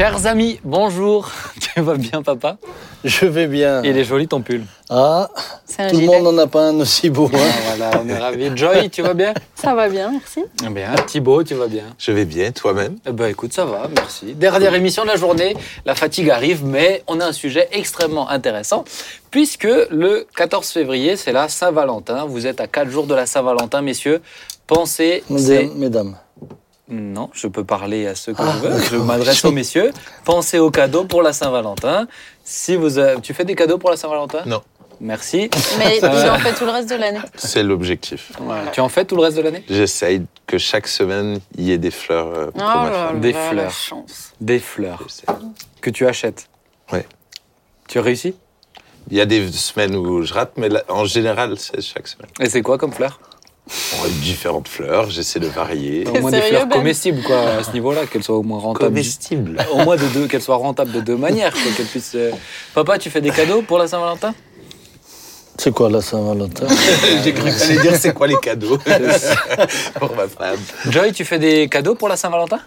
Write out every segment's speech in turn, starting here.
Chers amis, bonjour. Tu vas bien, papa? Je vais bien. Il est joli ton pull. Ah, C'est un tout le monde n'en a pas un aussi beau. Ah, hein. voilà, on est ravis. Joy, tu vas bien? Ça va bien, merci. Bien. Thibaut, tu vas bien? Je vais bien, toi-même? Eh ben écoute, ça va, merci. Dernière émission de la journée, la fatigue arrive, mais on a un sujet extrêmement intéressant, puisque le 14 février, c'est la Saint-Valentin. Vous êtes à 4 jours de la Saint-Valentin, messieurs. Pensez, mesdames. Non, je peux parler à ceux que Ah, je veux. Je m'adresse aux messieurs. Pensez aux cadeaux pour la Saint-Valentin. Si vous, avez- tu fais des cadeaux pour la Saint-Valentin? Non. Merci. Mais Ça va. j'en fais tout le reste de l'année. C'est l'objectif. Voilà. Tu en fais tout le reste de l'année? J'essaye que chaque semaine, il y ait des fleurs euh, pour Oh ma là femme. Des la fleurs. chance. Des fleurs que tu achètes. Ouais. Tu réussis? Il y a des semaines où je rate, mais là, en général, c'est chaque semaine. Et c'est quoi comme fleurs différentes fleurs, j'essaie de varier. Au moins des fleurs Ben comestibles, quoi, à ce niveau-là, qu'elles soient au moins rentables. Comestible. Au moins de deux, qu'elles soient rentables de deux manières, quoi, qu'elles puissent. euh, Papa, tu fais des cadeaux pour la Saint-Valentin? C'est quoi la Saint-Valentin? J'ai cru que t'allais dire c'est quoi les cadeaux? Pour ma femme. Joy, tu fais des cadeaux pour la Saint-Valentin?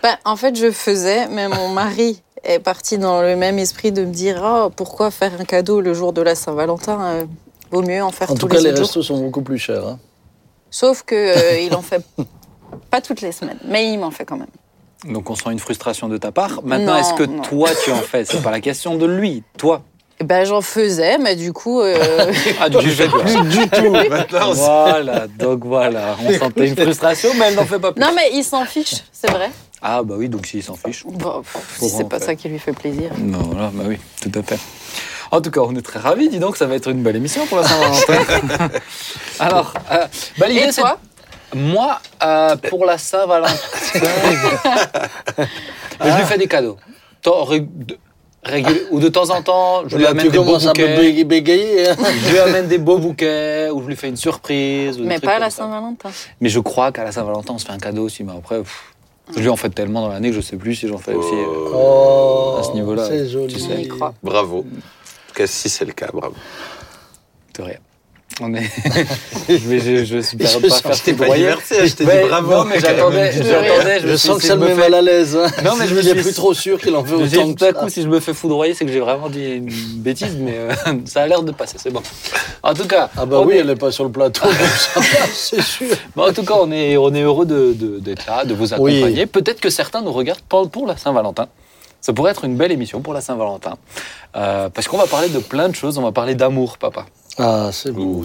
Ben, en fait, je faisais, mais mon mari est parti dans le même esprit de me dire oh, pourquoi faire un cadeau le jour de la Saint-Valentin? Euh, Vaut mieux en faire En tous tout cas, les les restos sont beaucoup plus chers. hein. Sauf que euh, il en fait pas toutes les semaines, mais il m'en fait quand même. Donc on sent une frustration de ta part. Maintenant, est-ce que non. toi tu en fais? C'est pas la question de lui, toi. Et Ben, j'en faisais, mais du coup, euh, Ah, du fais plus du tout. Maintenant, Voilà, donc voilà, on sentait une frustration, mais elle n'en fait pas plus. non, mais il s'en fiche, c'est vrai. Ah bah oui, donc s'il s'en fiche. Bon, si c'est pas ça qui lui fait plaisir. Non, voilà, bah oui, tout à fait. En tout cas, on est très ravis, dis donc, ça va être une belle émission pour la Saint-Valentin. Alors, euh, bah, l'idée, c'est- toi Moi, euh, pour la Saint-Valentin, je lui fais des cadeaux. Régul- Ou de temps en temps, je lui amène des beaux bouquets. bég- bégayer. hein. Je lui amène des beaux bouquets, ou je lui fais une surprise. ou Mais pas à la. Saint-Valentin. Mais je crois qu'à la Saint-Valentin, on se fait un cadeau aussi. Mais après, pff, je lui en fais tellement dans l'année que je sais plus si j'en fais aussi. euh, Oh, À ce niveau-là, C'est joli. tu sais. Bravo. En tout cas, si c'est le cas, bravo. de rien. On est. je vais, je, je suis pas, Je pas faire t'es pas diverti, je t'ai Mais dit bravo. Non, mais j'attendais. j'attendais, Je, me sens suis que dit, ça je met me mal à l'aise. hein. Non, mais je me suis- plus trop sûr qu'il en veut Je autant tout que à ça. coup, si je me fais foudroyer, c'est que j'ai vraiment dit une bêtise, mais euh, ça a l'air de passer, c'est bon. En tout cas, Ah bah oui, est- elle est pas sur le plateau, c'est sûr. Bon, en tout cas, on est, on est heureux de- de- d'être là, de vous Oui. accompagner. Peut-être que certains nous regardent pour, pour la Saint-Valentin. Ça pourrait être une belle émission pour la Saint-Valentin. Euh, parce qu'on va parler de plein de choses. On va parler d'amour, papa. Ah, c'est beau.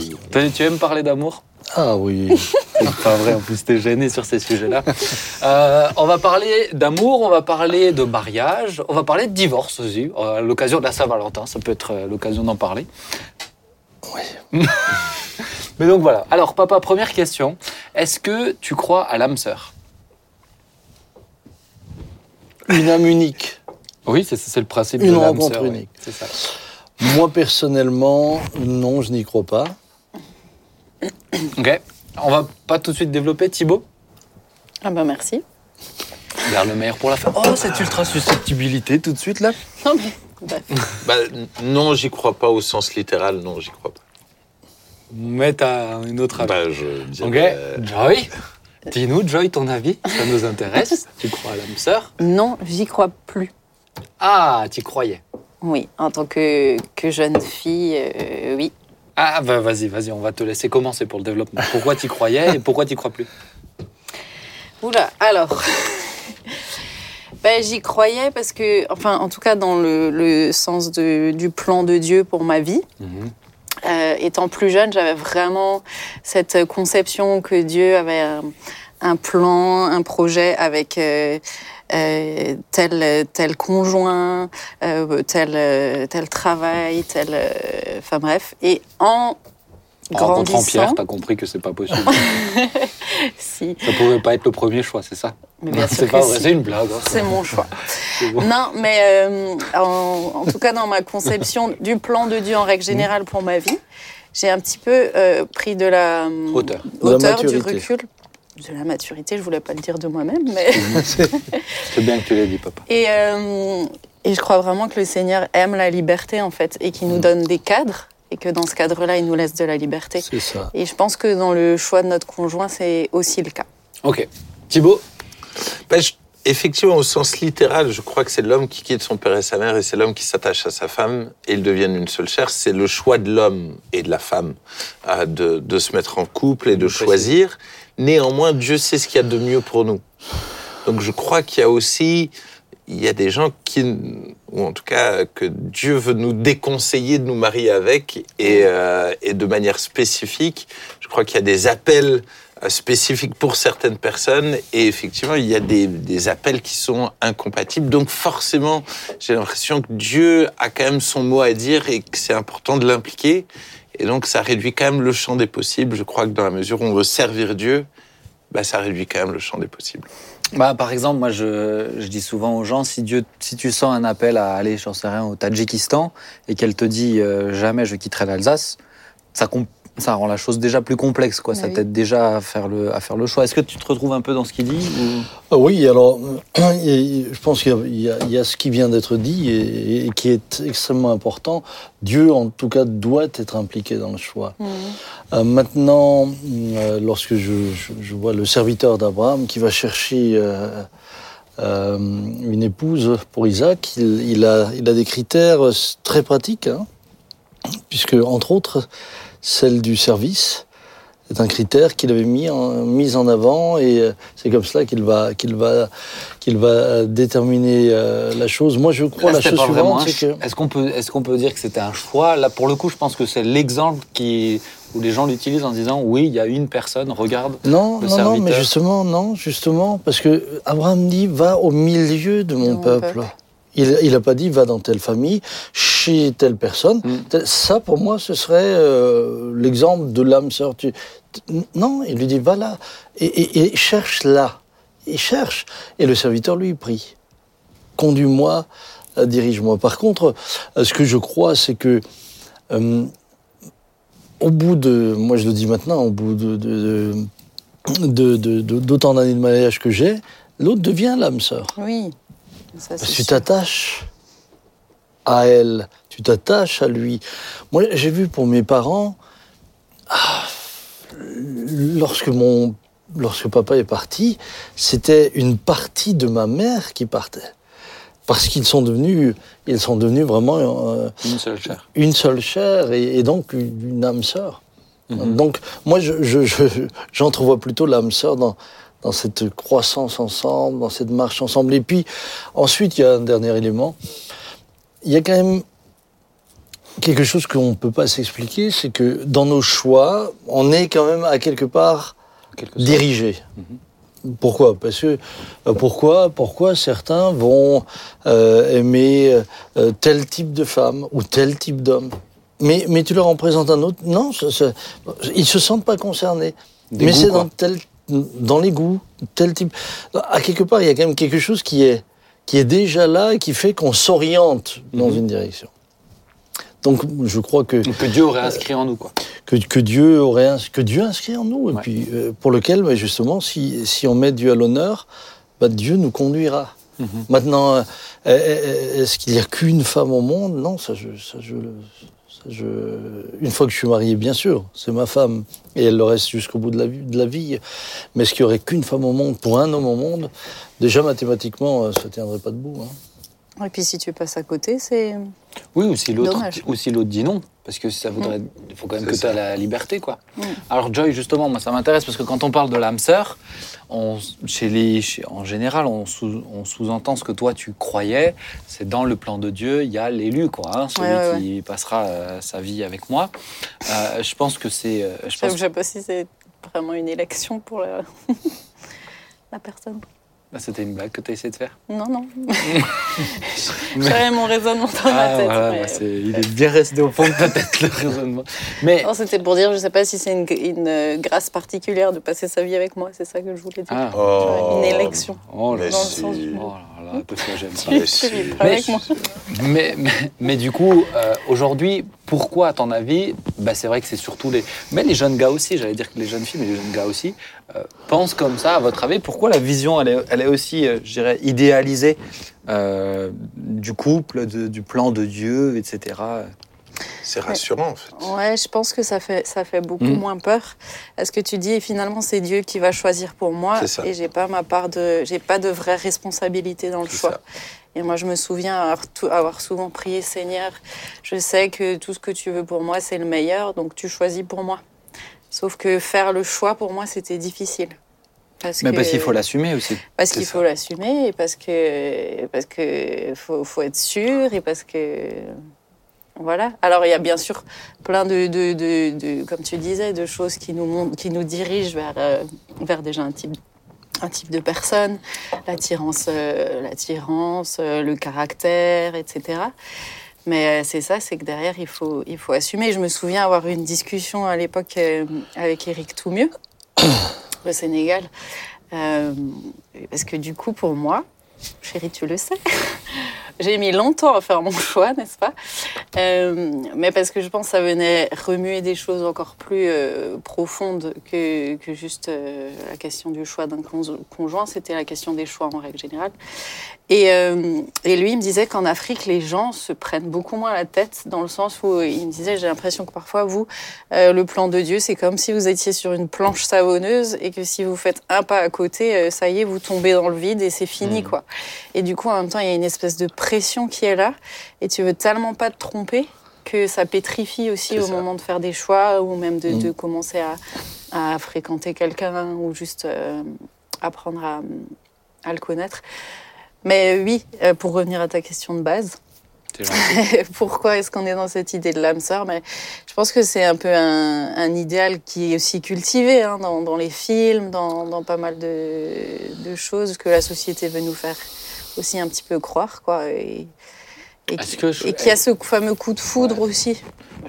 Tu aimes parler d'amour? Ah oui. C'est pas vrai, en plus, t'es gêné sur ces sujets-là. Euh, on va parler d'amour, on va parler de mariage, on va parler de divorce aussi, euh, à l'occasion de la Saint-Valentin. Ça peut être l'occasion d'en parler. Oui. Mais donc voilà. Alors, papa, première question. Est-ce que tu crois à l'âme sœur? Une âme unique. Oui, c'est le principe Une de rencontre sœur, unique. C'est ça. Moi, personnellement, non, je n'y crois pas. Ok. On va pas tout de suite développer, Thibaut? Ah bah merci. Vers le meilleur pour la fin. Oh, cette ultra susceptibilité tout de suite là. Non mais bref. Bah, n- non, j'y crois pas au sens littéral, non, j'y crois pas. Mais t'as une autre avis. Bah, je ok. dirais, Joy? Dis-nous, Joy, ton avis Ça nous intéresse. tu crois à l'âme sœur? Non, j'y crois plus. Ah, tu croyais. Oui, en tant que, que jeune fille, euh, oui. Ah, bah vas-y, vas-y, on va te laisser commencer pour le développement. Pourquoi tu croyais et pourquoi tu crois plus Oula, alors. ben, j'y croyais parce que, enfin, en tout cas, dans le, le sens de- du plan de Dieu pour ma vie. Euh, étant plus jeune, j'avais vraiment cette conception que Dieu avait un, un plan, un projet avec euh, euh, tel, tel conjoint, euh, tel, tel travail, tel. euh, Enfin bref. Et en. En rencontrant Pierre, t'as compris que c'est pas possible. si, Ça pouvait pas être le premier choix, c'est ça? C'est pas que vrai, si. c'est une blague. hein. C'est mon choix. Bon. Non, mais euh, en, en tout cas, dans ma conception du plan de Dieu en règle générale pour ma vie, j'ai un petit peu euh, pris de la Hauteur. La hauteur, du recul, de la maturité. Je voulais pas le dire de moi-même, mais C'est bien que tu l'aies dit, papa. et, euh, et je crois vraiment que le Seigneur aime la liberté en fait et qu'il nous donne des cadres et que dans ce cadre-là, il nous laisse de la liberté. C'est ça. Et je pense que dans le choix de notre conjoint, c'est aussi le cas. Ok. Thibaut? Je- effectivement, au sens littéral, je crois que c'est l'homme qui quitte son père et sa mère et c'est l'homme qui s'attache à sa femme et ils deviennent une seule chair. C'est le choix de l'homme et de la femme euh, de, de se mettre en couple et de choisir. Néanmoins, Dieu sait ce qu'il y a de mieux pour nous. Donc je crois qu'il y a aussi, il y a des gens qui, ou en tout cas que Dieu veut nous déconseiller de nous marier avec et, euh, de manière spécifique. Je crois qu'il y a des appels euh, spécifiques pour certaines personnes et effectivement il y a des, des appels qui sont incompatibles. Donc forcément, j'ai l'impression que Dieu a quand même son mot à dire et que c'est important de l'impliquer. Et donc ça réduit quand même le champ des possibles. Je crois que dans la mesure où on veut servir Dieu, bah, ça réduit quand même le champ des possibles. Bah, par exemple, moi, je, je dis souvent aux gens, si, Dieu, si tu sens un appel à aller, j'en sais rien, au Tadjikistan, et qu'elle te dit euh, jamais je quitterai l'Alsace, ça, com- ça rend la chose déjà plus complexe, quoi. Ah ça oui. t'aide déjà à faire, le, à faire le choix. Est-ce que tu te retrouves un peu dans ce qu'il dit ou- Ah Oui, alors, je pense qu'il y a- y, ce qui vient d'être dit et, et qui est extrêmement important. Dieu, en tout cas, doit être impliqué dans le choix. Mhm. Euh, maintenant, euh, lorsque je, je- je vois le serviteur d'Abraham qui va chercher euh, euh, une épouse pour Isaac, il, il a, il a des critères très pratiques, hein, puisque, entre autres, celle du service est un critère qu'il avait mis en, mis en avant et euh, c'est comme cela qu'il va, qu'il va, qu'il va déterminer euh, la chose. Moi, je crois Là, la chose suivante, c'est que... Est-ce qu'on peut, est-ce qu'on peut dire que c'était un choix? Là, pour le coup, je pense que c'est l'exemple qui, où les gens l'utilisent en disant oui, il y a une personne, regarde. Non, le non, non, mais justement, non, justement, parce que Abraham dit va au milieu de mon mon peuple. peuple. Il n'a pas dit va dans telle famille, chez telle personne. Mm. Ça, pour moi, ce serait euh, l'exemple de l'âme sœur. Tu- Non, il lui dit va là et, et- et cherche là. Il cherche. Et le serviteur lui prie. Conduis-moi, euh, dirige-moi. Par contre, euh, ce que je crois, c'est que euh, au bout de, moi je le dis maintenant, au bout de, de- de- de- de- d'autant d'années de mariage que j'ai, l'autre devient l'âme sœur. Oui. Ça, Parce tu t'attaches à elle, tu t'attaches à lui. Moi, j'ai vu pour mes parents, ah, lorsque mon, lorsque papa est parti, c'était une partie de ma mère qui partait. Parce qu'ils sont devenus, ils sont devenus vraiment euh, Une seule chair. une seule chair et, et donc une, âme sœur. Mhm. Donc moi, je, je, je- j'entrevois plutôt l'âme sœur dans, dans cette croissance ensemble, dans cette marche ensemble. Et puis ensuite, il y a un dernier élément. Il y a quand même quelque chose qu'on ne peut pas s'expliquer, c'est que dans nos choix, on est quand même à quelque part quelque dirigé. Pourquoi? Parce que euh, pourquoi? Pourquoi certains vont euh, aimer euh, tel type de femme ou tel type d'homme? Mais, mais tu leur en présentes un autre? Non, ça- ça- ils se sentent pas concernés. Des mais c'est dans tel dans les goûts, tel type. À quelque part, il y a quand même quelque chose qui est qui est déjà là et qui fait qu'on s'oriente dans Mhm. une direction. Donc, je crois que Que Dieu aurait inscrit en nous, quoi. que, que Dieu aurait ins- que Dieu inscrit en nous et Ouais. puis euh, pour lequel bah, justement si, si on met Dieu à l'honneur bah, Dieu nous conduira Mhm. maintenant euh, est-ce qu'il y a qu'une femme au monde? Non ça je ça je une fois que je suis marié bien sûr c'est ma femme et elle le reste jusqu'au bout de la vie de la vie mais est-ce qu'il y aurait qu'une femme au monde pour un homme au monde? Déjà mathématiquement euh, ça tiendrait pas debout hein. Et puis si tu passes à côté, c'est. Oui, ou si l'autre, ou si l'autre dit non, parce que ça voudrait, il faut quand même que tu aies la liberté, quoi. Mm. Alors Joy, justement, moi ça m'intéresse parce que quand on parle de l'âme sœur, on, chez les, chez- en général, on, sous, on sous-entend ce que toi tu croyais, c'est dans le plan de Dieu, il y a l'élu, quoi, hein, celui Ouais, ouais, qui passera euh, sa vie avec moi. Euh, je pense que c'est, euh, je pense ne sais pas si c'est vraiment une élection pour la, la personne. Ah, c'était une blague que tu as essayé de faire. Non, non. J'avais mon raisonnement dans ma Ah, tête. voilà, mais- bah, il est bien resté au fond de ta tête le raisonnement. Mais c'était pour dire, je ne sais pas si c'est une, une, euh, grâce particulière de passer sa vie avec moi, c'est ça que je voulais dire. ah, Oh. Une élection. oh là Dans le sens du- oh là là, parce que j'aime ça. Mais Tu Mais- avec moi. Mais, mais, mais du coup, euh, aujourd'hui, pourquoi, à ton avis, bah, c'est vrai que c'est surtout les... Mais les jeunes gars aussi, j'allais dire que les jeunes filles, mais les jeunes gars aussi, euh, pensent comme ça, à votre avis. Pourquoi la vision, elle est, elle est aussi, euh, je dirais, idéalisée euh, du couple, de- du plan de Dieu, etc. C'est rassurant, en fait. Ouais, je pense que ça fait, ça fait beaucoup Mm. moins peur. Parce que tu dis, et finalement, c'est Dieu qui va choisir pour moi. Et j'ai pas ma part de. J'ai pas de vraie responsabilité dans le choix. ça. Et moi, je me souviens avoir souvent prié, Seigneur, je sais que tout ce que tu veux pour moi, c'est le meilleur, donc tu choisis pour moi. Sauf que faire le choix, pour moi, c'était difficile. Parce Mais que- parce qu'il faut l'assumer aussi. Parce qu'il faut l'assumer, et parce que parce que faut, faut être sûr, et parce que voilà. Alors il y a bien sûr plein de, de, de, de- comme tu disais, de choses qui nous qui nous dirigent vers euh, vers déjà un type un type de personne, l'attirance, euh, l'attirance, euh, le caractère, etc. Mais euh, c'est ça, c'est que derrière il faut il faut assumer. Je me souviens avoir eu une discussion à l'époque euh, avec Eric Toumieux au Sénégal. Euh, parce que du coup, pour moi, chérie, tu le sais, j'ai mis longtemps à faire mon choix, n'est-ce pas? Mais parce que je pense que ça venait remuer des choses encore plus profondes que, que juste la question du choix d'un con- conjoint, c'était la question des choix en règle générale. Et, euh, et lui, il me disait qu'en Afrique, les gens se prennent beaucoup moins la tête, dans le sens où il me disait, j'ai l'impression que parfois, vous, euh, le plan de Dieu, c'est comme si vous étiez sur une planche savonneuse et que si vous faites un pas à côté, euh, ça y est, vous tombez dans le vide et c'est fini, quoi. Et du coup, en même temps, il y a une espèce de pression qui est là et tu veux tellement pas te tromper que ça pétrifie aussi au ça. moment de faire des choix ou même de, Mm. de commencer à, à fréquenter quelqu'un ou juste apprendre à, à le connaître. Mais oui, euh, pour revenir à ta question de base, pourquoi est-ce qu'on est dans cette idée de l'âme sœur? Mais je pense que c'est un peu un, un idéal qui est aussi cultivé hein, dans, dans les films, dans, dans pas mal de, de choses que la société veut nous faire aussi un petit peu croire, quoi. Et, et, qui- que je- et qu'il y a ce fameux coup de foudre aussi.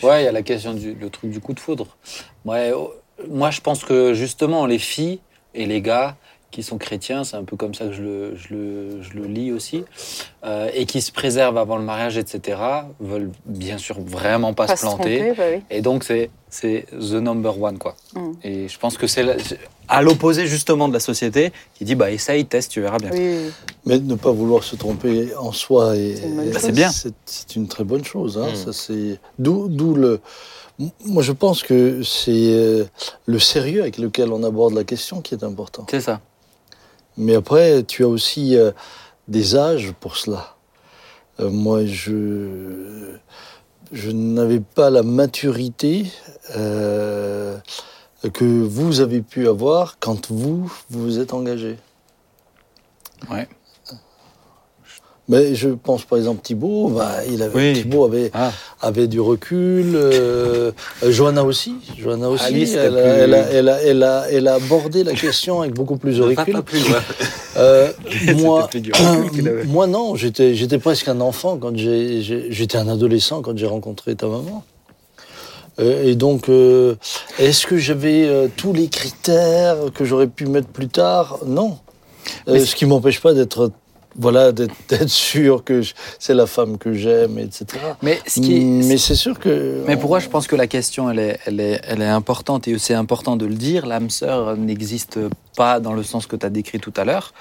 Ouais, il y a la question du le truc du coup de foudre. Ouais, oh, moi, je pense que justement, les filles et les gars qui sont chrétiens, c'est un peu comme ça que je le, je le, je le lis aussi, euh, et qui se préservent avant le mariage, etc., veulent bien sûr vraiment pas, Pas se planter. tromper, bah oui. Et donc, c'est c'est the number one, quoi. Mm. Et je pense que c'est à l'opposé, justement, de la société qui dit, bah, essaye, teste, tu verras bien. Oui. Mais ne pas vouloir se tromper en soi, et, C'est bien. C'est c'est une très bonne chose. Hein, Mm. ça, c'est d'où d'où le. Moi, je pense que c'est euh, le sérieux avec lequel on aborde la question qui est important. C'est ça. Mais après, tu as aussi euh, des âges pour cela. Euh, moi, je, je n'avais pas la maturité euh, que vous avez pu avoir quand vous vous êtes engagé. Ouais. Mais je pense par exemple Thibaut, bah, il avait, Oui. Thibaut avait, Ah, avait du recul. euh, euh, Johanna aussi. Johanna aussi. Alice, elle, a, plus- elle, a, elle, a, elle, a, elle a abordé la question avec beaucoup plus de recul. Pas plus, ouais. Euh, moi, moi non, j'étais, j'étais presque un enfant quand j'ai, j'étais un adolescent quand j'ai rencontré ta maman. Euh, et donc, euh, est-ce que j'avais euh, tous les critères que j'aurais pu mettre plus tard? Non. Euh, ce qui m'empêche pas d'être, voilà, d'être, sûr que c'est la femme que j'aime, etc. Mais ce qui, Mais c'est sûr que. Mais pourquoi je pense que la question, elle est, elle est, elle est importante et c'est important de le dire. L'âme sœur n'existe pas dans le sens que tu as décrit tout à l'heure.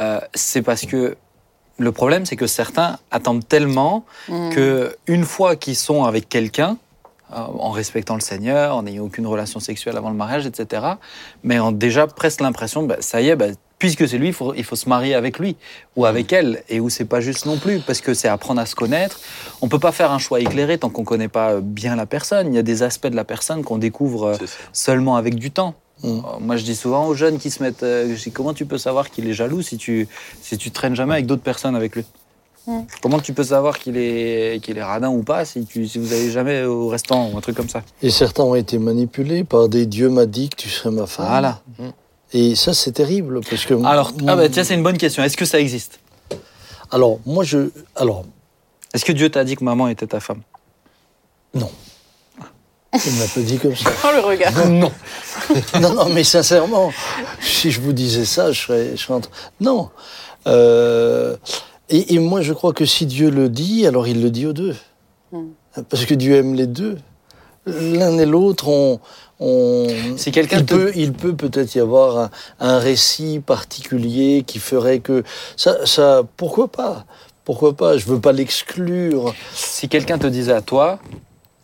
Euh, c'est parce que le problème, c'est que certains attendent tellement Mm. que une fois qu'ils sont avec quelqu'un, en respectant le Seigneur, en n'ayant aucune relation sexuelle avant le mariage, etc., mais ont déjà presque l'impression, bah, ça y est, bah, puisque c'est lui, il faut, il faut se marier avec lui ou avec elle, et où c'est pas juste non plus, parce que c'est apprendre à se connaître. On peut pas faire un choix éclairé tant qu'on connaît pas bien la personne. Il y a des aspects de la personne qu'on découvre euh, seulement avec du temps. Mm. Euh, Moi, je dis souvent aux jeunes qui se mettent, euh, je dis, comment tu peux savoir qu'il est jaloux si tu si tu traînes jamais avec d'autres personnes avec lui? Mm. Comment tu peux savoir qu'il est qu'il est radin ou pas si tu si vous allez jamais au restaurant ou un truc comme ça? Et certains ont été manipulés par des dieux m'a dit que tu serais ma femme. Voilà. Et ça, c'est terrible parce que. Alors, ah bah, tiens, c'est une bonne question. Est-ce que ça existe? Alors, moi, je. Alors, Est-ce que Dieu t'a dit que maman était ta femme? Non. Il m'a pas dit comme ça. Oh, le regard. Non. Non, non, mais sincèrement, si je vous disais ça, je serais, je serais en train- Non. Euh, et, et moi, je crois que si Dieu le dit, alors il le dit aux deux. Mm. Parce que Dieu aime les deux. L'un et l'autre, on. on- Si quelqu'un il te- peut, il peut peut-être y avoir un, un récit particulier qui ferait que ça, ça, pourquoi pas, pourquoi pas? Je veux pas l'exclure. Si quelqu'un te disait à toi,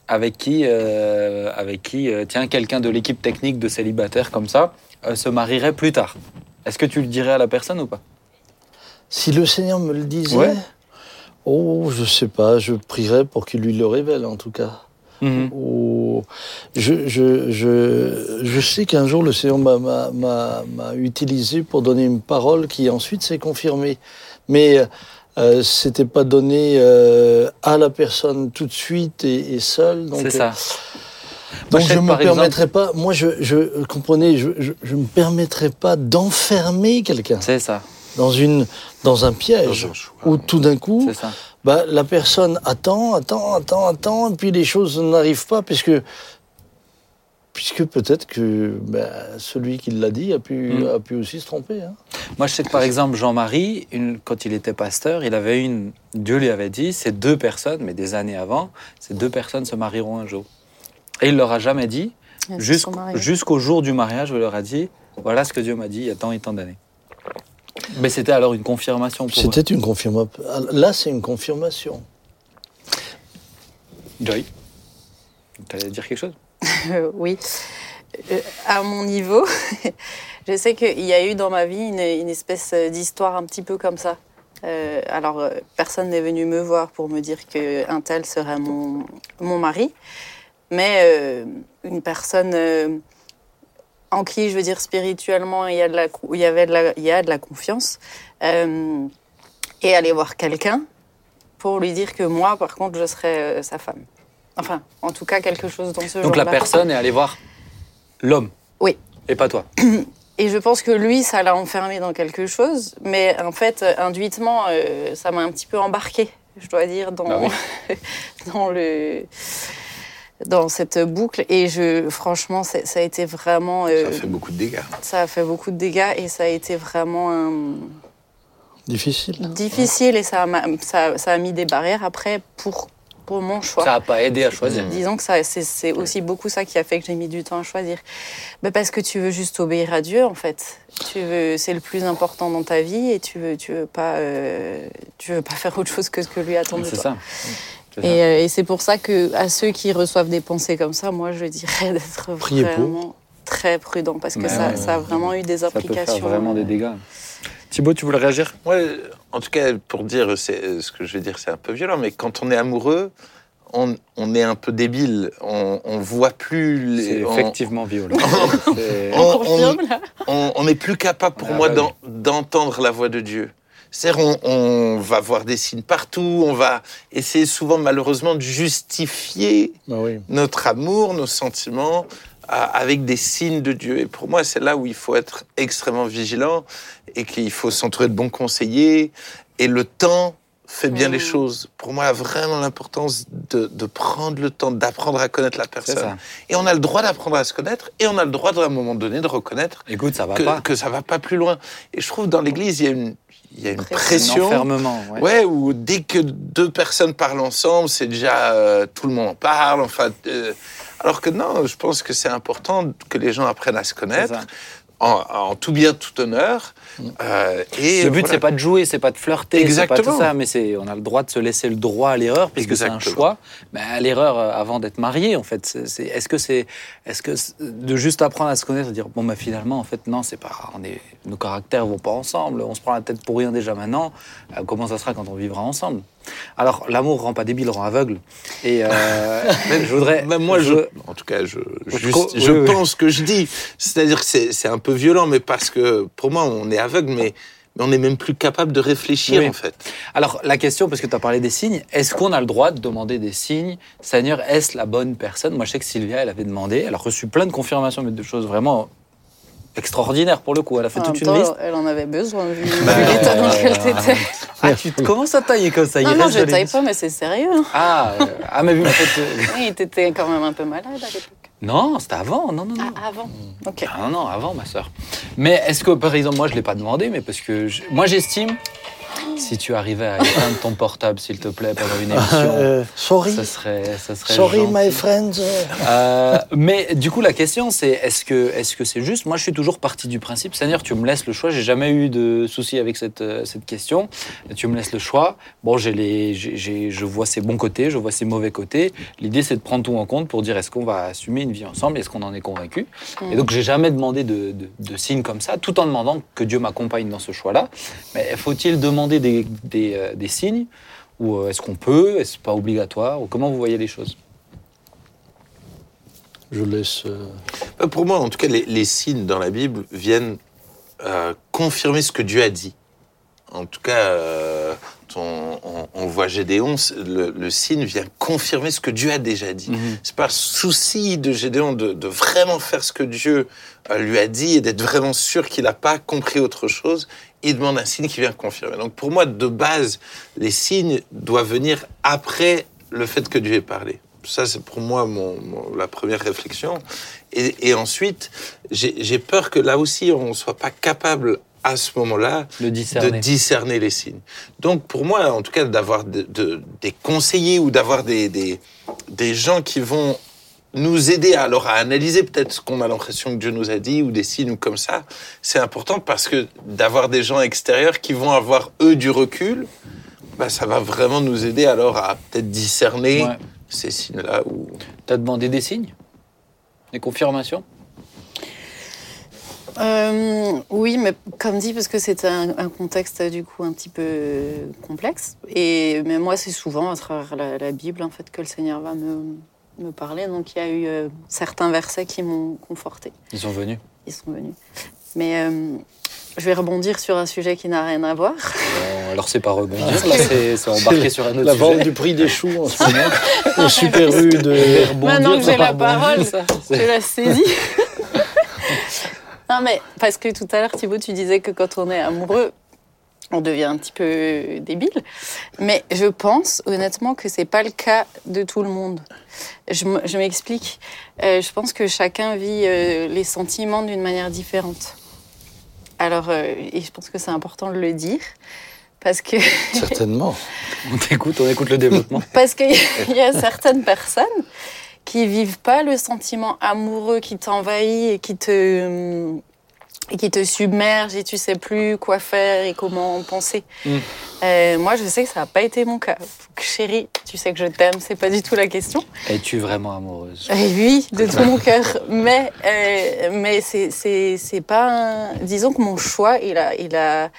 avec qui, euh, avec qui euh, tiens, quelqu'un de l'équipe technique de célibataire comme ça euh, se marierait plus tard. Est-ce que tu le dirais à la personne ou pas? Si le Seigneur me le disait, Ouais. oh, je sais pas, je prierais pour qu'il lui le révèle en tout cas. Mhm. Oh, je, je, je, je sais qu'un jour le Seigneur m'a- m'a m'a- m'a utilisé pour donner une parole qui ensuite s'est confirmée. Mais euh, c'était pas donné euh, à la personne tout de suite et, et seul. Donc, C'est ça. Donc Moi, je sais je me exemple- permettrais pas, moi je, je comprenez, je, je, je me permettrais pas d'enfermer quelqu'un C'est ça. Dans une dans un piège Dans un choix. où tout d'un coup, bah, la personne attend, attend, attend, attend, et puis les choses n'arrivent pas puisque puisque peut-être que bah, celui qui l'a dit a pu Mm. a pu aussi se tromper. hein. Moi, je sais que par exemple, Jean-Marie, quand il était pasteur, il avait une. Dieu lui avait dit ces deux personnes, mais des années avant, ces deux personnes se marieront un jour. Et il leur a jamais dit, jusqu'au mariés. jusqu'au jour du mariage, il leur a dit voilà ce que Dieu m'a dit il y a tant et tant d'années. Mais c'était alors une confirmation pour. C'était une confirmation. Là, c'est une confirmation. Joy. Tu allais dire quelque chose? Oui. Euh, à mon niveau, je sais qu'il y a eu dans ma vie une, une espèce d'histoire un petit peu comme ça. Euh, alors, euh, personne n'est venu me voir pour me dire qu'un tel serait mon, mon mari, mais euh, une personne euh, en qui, je veux dire, spirituellement, il y, a de la, il y, avait de la, il y a de la confiance, euh, et aller voir quelqu'un pour lui dire que moi, par contre, je serais euh, sa femme. Enfin, en tout cas, quelque chose dans ce genre Donc la personne est allée voir l'homme. Oui. Et pas toi. Et je pense que lui, ça l'a enfermé dans quelque chose, mais en fait, induitement, euh, ça m'a un petit peu embarqué, je dois dire, dans, Bah dans, le, dans cette boucle. Et je, franchement, ça a été vraiment. euh, Ça fait beaucoup de dégâts. ça a fait beaucoup de dégâts et ça a été vraiment Difficile. difficile et ça, m'a- ça, ça a mis des barrières après pour, pour mon choix. Ça n'a pas aidé à choisir. Disons que ça, c'est, c'est aussi beaucoup ça qui a fait que j'ai mis du temps à choisir. Ben parce que tu veux juste obéir à Dieu, en fait. Tu veux, c'est le plus important dans ta vie et tu veux, tu veux pas, euh, tu veux pas faire autre chose que ce que lui attend de C'est toi. C'est ça. Et, euh, et c'est pour ça que à ceux qui reçoivent des pensées comme ça, moi, je dirais d'être vraiment très prudent parce que ça, ouais, ça a vraiment eu des Ça peut faire vraiment des dégâts. Thibaut, tu voulais réagir? Moi, en tout cas, pour dire, c'est ce que je vais dire, c'est un peu violent, mais quand on est amoureux, on, on est un peu débile. On, on voit plus C'est les. on- effectivement violent. C'est- On- On confirme, là on on n'est plus capable pour est moi d'en- d'entendre la voix de Dieu. C'est-à-dire, on, on va voir des signes partout, on va essayer souvent, malheureusement, de justifier Bah oui. notre amour, nos sentiments, à- avec des signes de Dieu. Et pour moi, c'est là où il faut être extrêmement vigilant et qu'il faut s'entourer de bons conseillers. Et le temps fait bien les choses. Pour moi, vraiment l'importance de, de prendre le temps, d'apprendre à connaître la personne. Et on a le droit d'apprendre à se connaître et on a le droit, à un moment donné, de reconnaître Écoute, ça va que, pas. que ça va pas plus loin. Et je trouve dans l'Église, il y a une, il y a une Pression. Enfermement. ouais. Ouais, où dès que deux personnes parlent ensemble, c'est déjà euh, tout le monde en parle. Enfin, euh, alors que non, je pense que c'est important que les gens apprennent à se C'est connaître ça. En, en tout bien, tout honneur. euh, et Le but, voilà. c'est pas de jouer, c'est pas de flirter, c'est pas Exactement. tout ça, mais on a le droit de se laisser le droit à l'erreur, puisque c'est un choix. Mais à l'erreur euh, avant d'être marié, en fait, est-ce que c'est, est-ce que de juste apprendre à se connaître, et dire bon bah finalement, en fait, non, c'est pas, on est, nos caractères vont pas ensemble, on se prend la tête pour rien déjà maintenant. Euh, comment ça sera quand on vivra ensemble? Alors l'amour rend pas débile, rend aveugle. Et euh, je voudrais, Même moi, je, en tout cas, je, Je juste- co- je oui, oui. pense que je dis. C'est-à-dire que c'est c'est un peu violent, mais parce que pour moi, on est aveugle, mais, mais on n'est même plus capable de réfléchir, Oui. en fait. Alors, la question, parce que tu as parlé des signes, est-ce qu'on a le droit de demander des signes? Seigneur, est-ce la bonne personne? Moi, je sais que Sylvia, elle avait demandé, elle a reçu plein de confirmations, mais de choses vraiment extraordinaires pour le coup. Elle a fait En toute même une temps, liste. Elle en avait besoin, vu, Bah, vu l'état dans lequel euh, t'étais. Ah, tu te commences à tailler comme ça. il Non, non, je taille pas, mais c'est sérieux. Ah, euh, ah, mais oui, en fait, euh, Oui, t'étais quand même un peu malade à l'époque. non, c'était avant. Non, non, non. Ah, avant Ok. Ah, non, non, avant, ma sœur. Mais est-ce que, par exemple, moi, je ne l'ai pas demandé, mais parce que je- moi, j'estime, Si tu arrivais à éteindre ton portable, s'il te plaît, pendant une émission, Euh, sorry, ça serait, ça serait sorry, gentil. my friends. Euh, mais du coup, la question, c'est est-ce que est-ce que c'est juste? Moi, je suis toujours parti du principe, Seigneur, tu me laisses le choix. J'ai jamais eu de souci avec cette euh, cette question. Tu me laisses le choix. Bon, j'ai les, j'ai- je vois ses bons côtés, je vois ses mauvais côtés. L'idée, c'est de prendre tout en compte pour dire est-ce qu'on va assumer une vie ensemble, est-ce qu'on en est convaincu? Et donc, j'ai jamais demandé de, de, de signes comme ça, tout en demandant que Dieu m'accompagne dans ce choix-là. Mais faut-il demander des des, euh, des signes ou euh, est-ce qu'on peut Est-ce pas obligatoire Ou comment vous voyez les choses? Je laisse. euh, Euh, Pour moi, en tout cas, les, les signes dans la Bible viennent euh, confirmer ce que Dieu a dit. En tout cas, euh, ton- on, on voit Gédéon, le, le signe vient confirmer ce que Dieu a déjà dit. Mhm. C'est par souci de Gédéon de, de vraiment faire ce que Dieu euh, lui a dit et d'être vraiment sûr qu'il n'a pas compris autre chose. Il demande un signe qui vient confirmer. Donc pour moi, de base, les signes doivent venir après le fait que Dieu ait parlé. Ça, c'est pour moi mon, mon- la première réflexion. Et, et ensuite, j'ai peur que là aussi, on ne soit pas capable à ce moment-là de discerner. discerner les signes. Donc pour moi, en tout cas, d'avoir de- de- des conseillers ou d'avoir des, des, des gens qui vont nous aider à, alors à analyser peut-être ce qu'on a l'impression que Dieu nous a dit ou des signes ou comme ça, c'est important parce que d'avoir des gens extérieurs qui vont avoir eux du recul, bah, ça va vraiment nous aider alors à peut-être discerner Ouais. ces signes-là. Ou... T'as demandé des signes? Des confirmations? Euh, oui, mais comme dit, parce que c'est un, un contexte du coup un petit peu complexe. Et mais moi, c'est souvent à travers la, la Bible en fait que le Seigneur va me, me parler. Donc il y a eu euh, certains versets qui m'ont conforté. Ils sont venus. Ils sont venus. Mais euh, je vais rebondir sur un sujet qui n'a rien à voir. Bon, alors c'est pas rebondir, là c'est embarquer sur un autre La sujet. vente du prix des choux en ce moment. Au Super U de. Maintenant que j'ai la parole, ça, Je la saisis. Non, mais parce que tout à l'heure, Thibaut, tu disais que quand on est amoureux, on devient un petit peu débile. Mais je pense honnêtement que c'est pas le cas de tout le monde. Je m'explique. Euh, je pense que chacun vit euh, les sentiments d'une manière différente. Alors, euh, et je pense que c'est important de le dire. Parce que Certainement. On t'écoute, on écoute le développement. parce qu'il y a certaines personnes qui vivent pas le sentiment amoureux qui t'envahit et qui te et qui te submerge et tu sais plus quoi faire et comment penser. Mm. Euh, moi, je sais que ça n'a pas été mon cas. Chérie, tu sais que je t'aime, c'est pas du tout la question. Es-tu vraiment amoureuse? Et oui, de tout mon cœur. Mais, euh, mais c'est pas un... Disons que mon choix, il a, il a,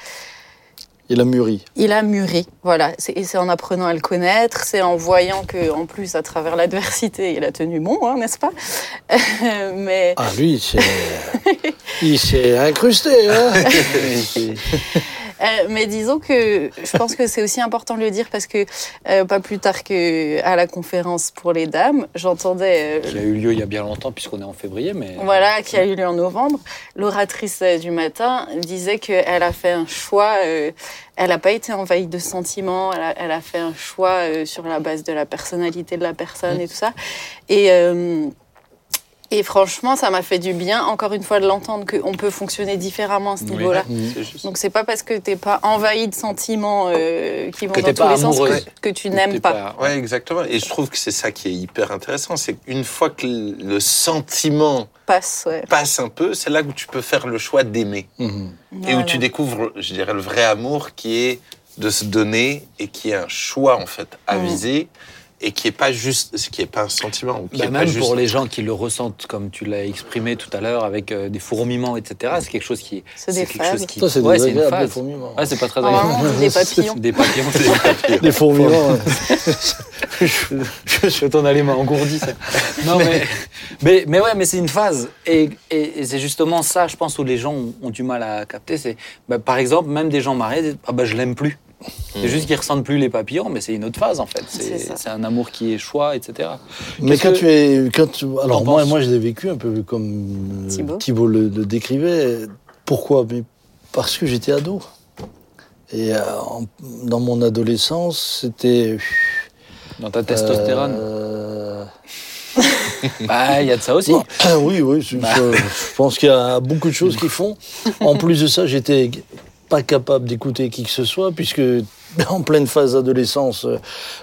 Il a mûri. il a mûri. Voilà. C'est, et c'est en apprenant à le connaître, c'est en voyant que, en plus, à travers l'adversité, il a tenu bon, hein, n'est-ce pas? Mais Ah, lui, c'est. il s'est incrusté. Hein Euh, mais disons que je pense que c'est aussi important de le dire parce que euh, pas plus tard que à la conférence pour les dames, j'entendais Qui euh, a eu lieu il y a bien longtemps puisqu'on est en février, mais voilà qui a eu lieu en novembre. L'oratrice du matin disait qu'elle a fait un choix. elle n'a pas été envahie de sentiments. Elle a, elle a fait un choix sur la base de la personnalité de la personne et tout ça. Et et franchement, ça m'a fait du bien, encore une fois, de l'entendre qu'on peut fonctionner différemment à ce Oui. niveau-là. Juste. Donc c'est pas parce que t'es pas envahi de sentiments euh, qui vont Que dans t'es tous pas les sens que, que tu n'aimes pas. Ouais, exactement. Et je trouve que c'est ça qui est hyper intéressant, c'est qu'une fois que le sentiment Passe, ouais. passe un peu, c'est là où tu peux faire le choix d'aimer. Mhm. Et où tu découvres, je dirais, le vrai amour qui est de se donner et qui est un choix, en fait, à Mm. Et qui est pas juste, qui est pas un sentiment. Qui Bah, est pas même juste... pour les gens qui le ressentent, comme tu l'as exprimé tout à l'heure, avec euh, des fourmillements, etc. C'est quelque chose qui. C'est des quelque chose phases. qui. C'est ouais, c'est une phase. fourmillements. Ouais, c'est pas très Normalement, agréable. des papillons. Des papillons, c'est des papillons. Les fourmillements. je, je, je t'en aller m'engourdi ça. Non mais, mais mais ouais mais c'est une phase et, et, et c'est justement ça je pense où les gens ont, ont du mal à capter c'est bah, par exemple même des gens mariés disent, ah bah je l'aime plus c'est juste qu'ils ressentent plus les papillons mais c'est une autre phase en fait C'est un amour qui est choix etc Mais quand que- tu es. Quand tu- alors, moi, moi, je l'ai vécu un peu comme euh. Thibaut le, le décrivait. Pourquoi? Mais Parce que j'étais ado. Et euh, en- dans mon adolescence, c'était. dans ta testostérone euh, bah il y a de ça aussi oui, oui. Bah. ça, je pense qu'il y a beaucoup de choses qui font. En plus de ça, j'étais pas capable d'écouter qui que ce soit, puisque en pleine phase d'adolescence, euh,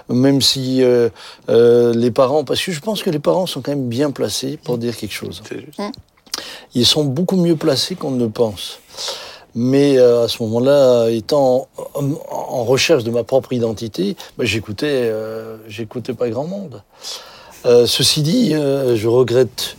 même si euh, euh, les parents, parce que je pense que les parents sont quand même bien placés pour dire quelque chose. Juste. Ils sont beaucoup mieux placés qu'on ne le pense. Mais euh, à ce moment-là, étant en, en recherche de ma propre identité, bah, j'écoutais, euh, j'écoutais pas grand monde. Euh, ceci dit, euh, je regrette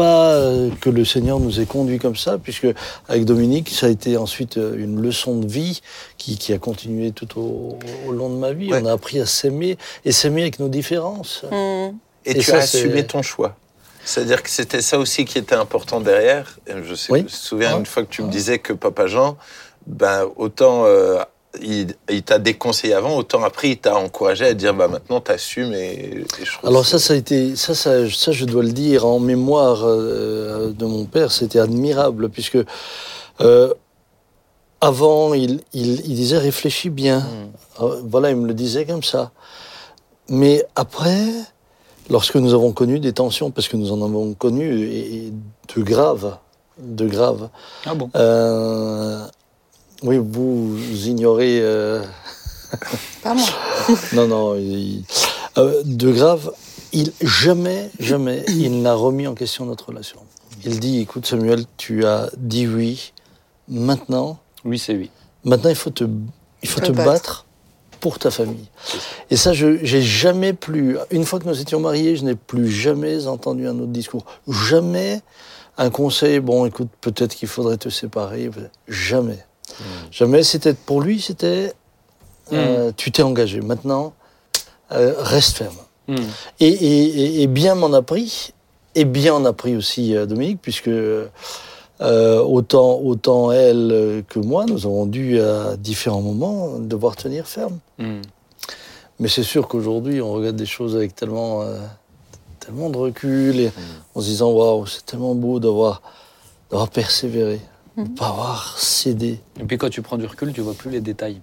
pas euh, que le Seigneur nous ait conduits comme ça, puisque avec Dominique, ça a été ensuite euh, une leçon de vie qui, qui a continué tout au, au long de ma vie. Ouais. On a appris à s'aimer et s'aimer avec nos différences. Hmm. Et, Et tu ça, as assumé ton choix. C'est-à-dire que c'était ça aussi qui était important derrière. Je, sais, Oui. je me souviens une fois que tu me disais que Papa Jean, ben, autant euh, il, il t'a déconseillé avant, autant après il t'a encouragé à dire bah, maintenant t'assumes et, et je Alors ça, ça a été, ça, ça, ça, je dois le dire en mémoire euh, de mon père, c'était admirable puisque euh, avant, il, il, il disait réfléchis bien. Mm. Euh, Voilà, il me le disait comme ça. Mais après, lorsque nous avons connu des tensions, parce que nous en avons connu et, et de graves, de graves. Ah bon? euh, oui, vous ignorez. euh, Pas moi. non, non, il- euh, de grave, il jamais, jamais, il n'a remis en question notre relation. Il dit, écoute Samuel, tu as dit oui, maintenant, Oui, c'est oui. maintenant il faut te, il faut Te te battre. battre pour ta famille. Et ça, je j'ai jamais plus, une fois que nous étions mariés, je n'ai plus jamais entendu un autre discours. Jamais un conseil, bon, écoute, peut-être qu'il faudrait te séparer. Jamais. Jamais, c'était pour lui, c'était, euh, tu t'es engagé. Maintenant, euh, reste ferme. Hmm. Et, et- et- et bien m'en a pris, et bien en a pris aussi euh, Dominique, puisque euh, autant, autant elle que moi, nous avons dû à différents moments devoir tenir ferme. Mais c'est sûr qu'aujourd'hui, on regarde des choses avec tellement, euh, tellement de recul, et en se disant waouh, c'est tellement beau d'avoir d'avoir persévéré, pas avoir cédé. Et puis quand tu prends du recul, tu vois plus les détails.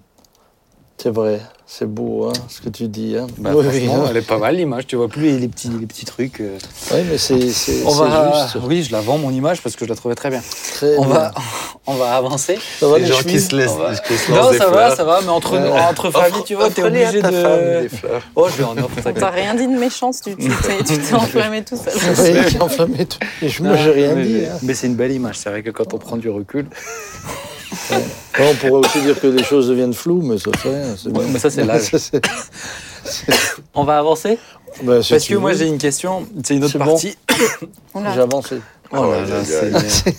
C'est vrai, c'est beau hein, ce que tu dis. Hein. Bah, Oui, franchement, hein. elle est pas mal l'image. Tu vois plus les, les petits, les petits trucs. euh. Oui, mais c'est c'est- On c'est va. juste. Oui, je la vends mon image parce que je la trouvais très bien. Très On bien. va, on va avancer. Ça va, les les gens qui se laissent, va- qui se Non, des ça va, ça va, mais entre, Ouais. entre familles, Offre- tu vois, t'es obligé ta de. femme, des fleurs. Oh, je vais en offre, On t'inquiète. t'a rien dit de méchant, tu tu t'es tu t'es enflammé tout seul. Oui, j'ai enflammé tout. Et je- moi, j'ai rien mais, dit. hein. Mais c'est une belle image. C'est vrai que quand on prend du recul. Bon, on pourrait aussi dire que les choses deviennent floues, mais ça fait Ouais, mais ça, c'est l'âge. On va avancer bah, si Parce que moi, j'ai une question. C'est une autre bon. partie. Oula. J'ai avancé. Oh là là, c'est-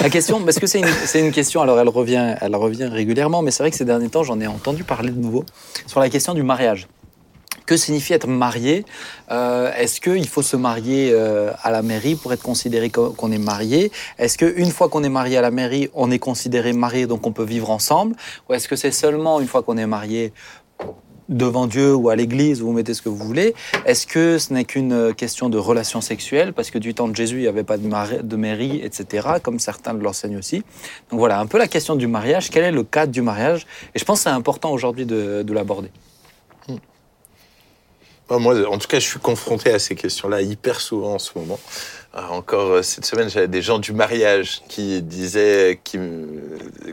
La question, parce que c'est une, c'est une question, alors elle revient, elle revient régulièrement, mais c'est vrai que ces derniers temps, j'en ai entendu parler de nouveau, sur la question du mariage. Que signifie être marié Euh, Est-ce qu'il faut se marier euh, à la mairie pour être considéré co- qu'on est marié Est-ce qu'une fois qu'on est marié à la mairie, on est considéré marié, donc on peut vivre ensemble Ou est-ce que c'est seulement une fois qu'on est marié devant Dieu ou à l'église, vous mettez ce que vous voulez Est-ce que ce n'est qu'une question de relation sexuelle Parce que du temps de Jésus, il n'y avait pas de, de mairie, etc., comme certains l'enseignent aussi. Donc voilà, un peu la question du mariage. Quel est le cadre du mariage? Et je pense que c'est important aujourd'hui de, de l'aborder. Moi, moi, en tout cas, je suis confronté à ces questions-là hyper souvent en ce moment. Euh, encore euh, cette semaine, j'avais des gens du mariage qui disaient, qui, me-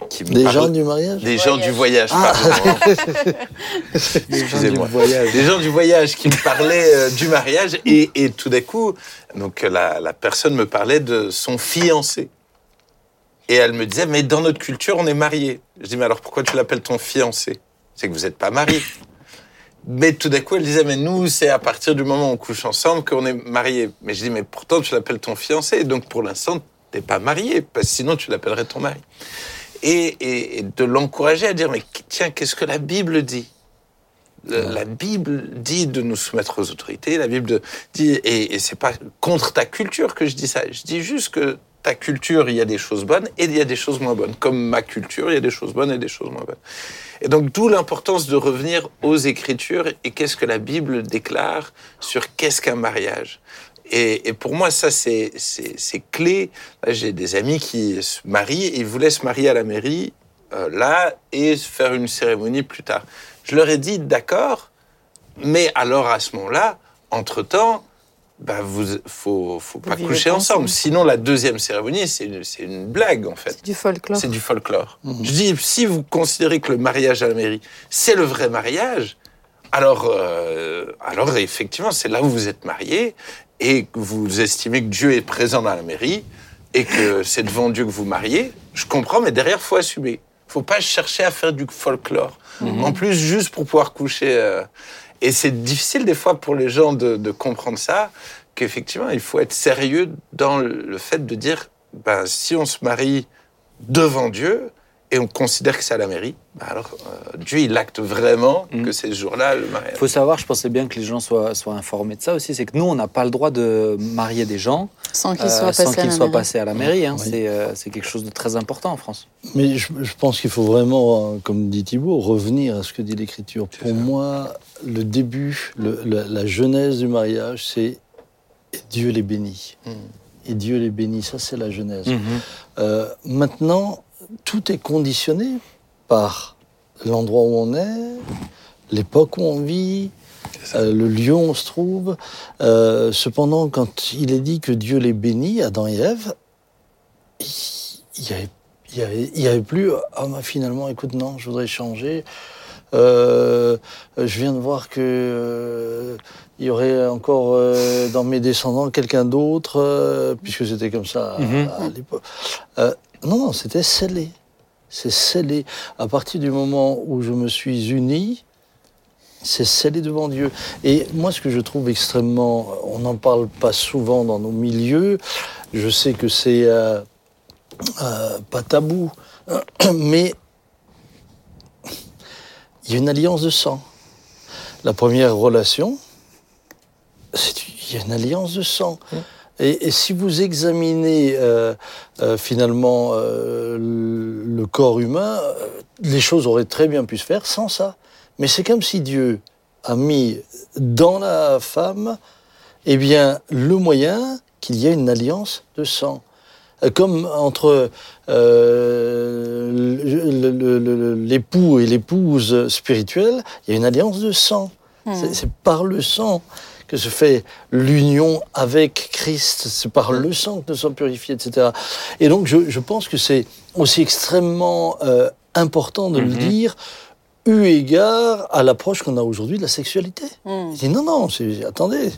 qui me Des gens du mariage? Des gens du voyage, Ah. Excusez-moi. Des gens du voyage qui me parlaient euh, du mariage et, et tout d'un coup, donc la, la personne me parlait de son fiancé. Et elle me disait, mais dans notre culture, on est marié. Je dis, mais alors pourquoi tu l'appelles ton fiancé? C'est que vous n'êtes pas marié. Mais tout d'un coup, elle disait, mais nous, c'est à partir du moment où on couche ensemble qu'on est marié. Mais je dis, mais pourtant, tu l'appelles ton fiancé. Donc pour l'instant, t'es pas marié, parce que sinon, tu l'appellerais ton mari. Et, et- et de l'encourager à dire, mais tiens, qu'est-ce que la Bible dit? La Bible dit de nous soumettre aux autorités. La Bible dit, et, et c'est pas contre ta culture que je dis ça. Je dis juste que ta culture, il y a des choses bonnes et il y a des choses moins bonnes. Comme ma culture, il y a des choses bonnes et des choses moins bonnes. Et donc, d'où l'importance de revenir aux Écritures et qu'est-ce que la Bible déclare sur qu'est-ce qu'un mariage. Et, pour moi, ça, c'est clé. J'ai des amis qui se marient et ils voulaient se marier à la mairie, euh, là, et faire une cérémonie plus tard. Je leur ai dit, d'accord, mais alors à ce moment-là, entre-temps, bah vous faut faut pas coucher ensemble. ensemble. Sinon la deuxième cérémonie c'est une, c'est une blague en fait. C'est du folklore. C'est du folklore. Mhm. Je dis si vous considérez que le mariage à la mairie c'est le vrai mariage, alors euh, alors effectivement c'est là où vous êtes mariés et que vous estimez que Dieu est présent dans la mairie et que c'est devant Dieu que vous mariez. Je comprends, mais derrière faut assumer. Faut pas chercher à faire du folklore. En plus juste pour pouvoir coucher. euh, et c'est difficile des fois pour les gens de, comprendre ça, qu'effectivement, il faut être sérieux dans le fait de dire, ben, si on se marie devant Dieu et on considère que c'est à la mairie, ben alors euh, Dieu, il acte vraiment Mhm. que c'est ce jour-là le Il mariage. faut savoir, je pensais bien que les gens soient, soient informés de ça aussi, c'est que nous, on n'a pas le droit de marier des gens Sans qu'il euh, soit sans passé à qu'ils la soient mairie. passés à la mairie. hein. Oui. C'est euh, c'est quelque chose de très important en France. Mais je, je pense qu'il faut vraiment, euh, comme dit Thibault, revenir à ce que dit l'Écriture. Pour ça. moi, le début, le- la, la genèse du mariage, c'est Dieu les bénit. Mm. Et Dieu les bénit, ça c'est la genèse. Euh, maintenant, tout est conditionné par l'endroit où on est, l'époque où on vit, euh, le lieu où on se trouve. Euh, cependant, quand il est dit que Dieu les bénit, Adam et Ève, il n'y avait, il y avait, il y avait plus, ah bah, finalement, écoute, non, je voudrais changer. Euh, je viens de voir que il y aurait encore dans mes descendants quelqu'un d'autre, puisque c'était comme ça à, Mhm. à l'époque. Non, non, c'était scellé. C'est scellé. À partir du moment où je me suis uni, c'est scellé devant Dieu. Et moi, ce que je trouve extrêmement, on n'en parle pas souvent dans nos milieux. Je sais que c'est euh, euh, pas tabou, mais il y a une alliance de sang. La première relation, il y a une alliance de sang. Et, et si vous examinez euh, euh, finalement euh, le corps humain, les choses auraient très bien pu se faire sans ça. Mais c'est comme si Dieu a mis dans la femme, eh bien, le moyen qu'il y ait une alliance de sang. Comme entre euh, l'époux et l'épouse spirituelle, il y a une alliance de sang. C'est- C'est par le sang que se fait l'union avec Christ. C'est par le sang que nous sommes purifiés, etc. Et donc, je, je pense que c'est aussi extrêmement euh, important de le dire, eu égard à l'approche qu'on a aujourd'hui de la sexualité. Mm. Dit non, non, c'est- attendez,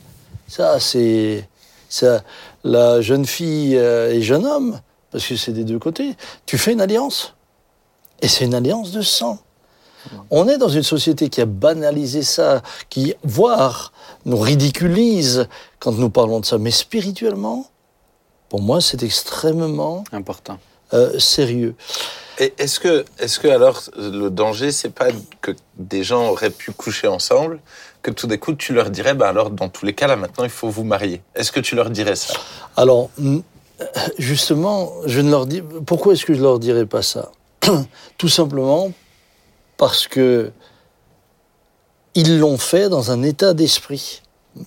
ça, c'est ça, la jeune fille euh, et jeune homme, parce que c'est des deux côtés. Tu fais une alliance, et c'est une alliance de sang. On est dans une société qui a banalisé ça, qui, voire, nous ridiculise quand nous parlons de ça. Mais spirituellement, pour moi, c'est extrêmement Important. euh, sérieux. Est-ce que, est-ce que alors le danger, c'est pas que des gens auraient pu coucher ensemble, que tout d'un coup tu leur dirais, bah alors dans tous les cas là maintenant il faut vous marier? Est-ce que tu leur dirais ça? Alors, mm, justement, je ne leur dis. Pourquoi est-ce que je leur dirais pas ça? Tout simplement parce que ils l'ont fait dans un état d'esprit,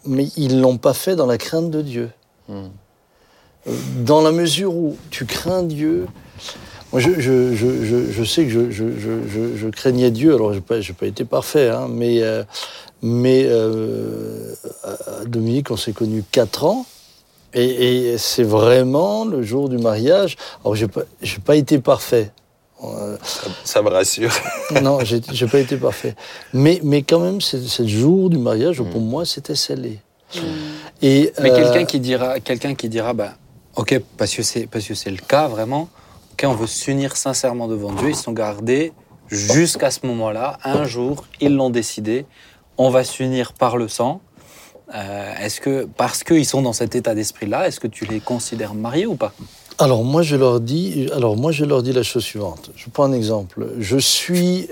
mais ils l'ont pas fait dans la crainte de Dieu. Hmm. Euh, Dans la mesure où tu crains Dieu. Moi, je, je, je, je, je sais que je, craignais Dieu. Alors, je n'ai pas, pas été parfait, hein, mais, euh, mais euh, à Dominique, on s'est connus quatre ans. Et, et c'est vraiment le jour du mariage. Alors, j'ai pas, pas été parfait. Euh, ça, ça me rassure. non, j'ai pas été parfait. Mais, mais quand même, le jour du mariage où pour moi, c'était scellé. Et, Mais euh, quelqu'un qui dira, quelqu'un qui dira, bah, ok, parce que c'est parce que c'est le cas vraiment. Ok, on veut s'unir sincèrement devant Dieu. Ils se sont gardés jusqu'à ce moment-là. Un jour, ils l'ont décidé. On va s'unir par le sang. Euh, est-ce que parce qu'ils sont dans cet état d'esprit-là, est-ce que tu les considères mariés ou pas? Alors moi je leur dis, la chose suivante. Je prends un exemple. Je suis,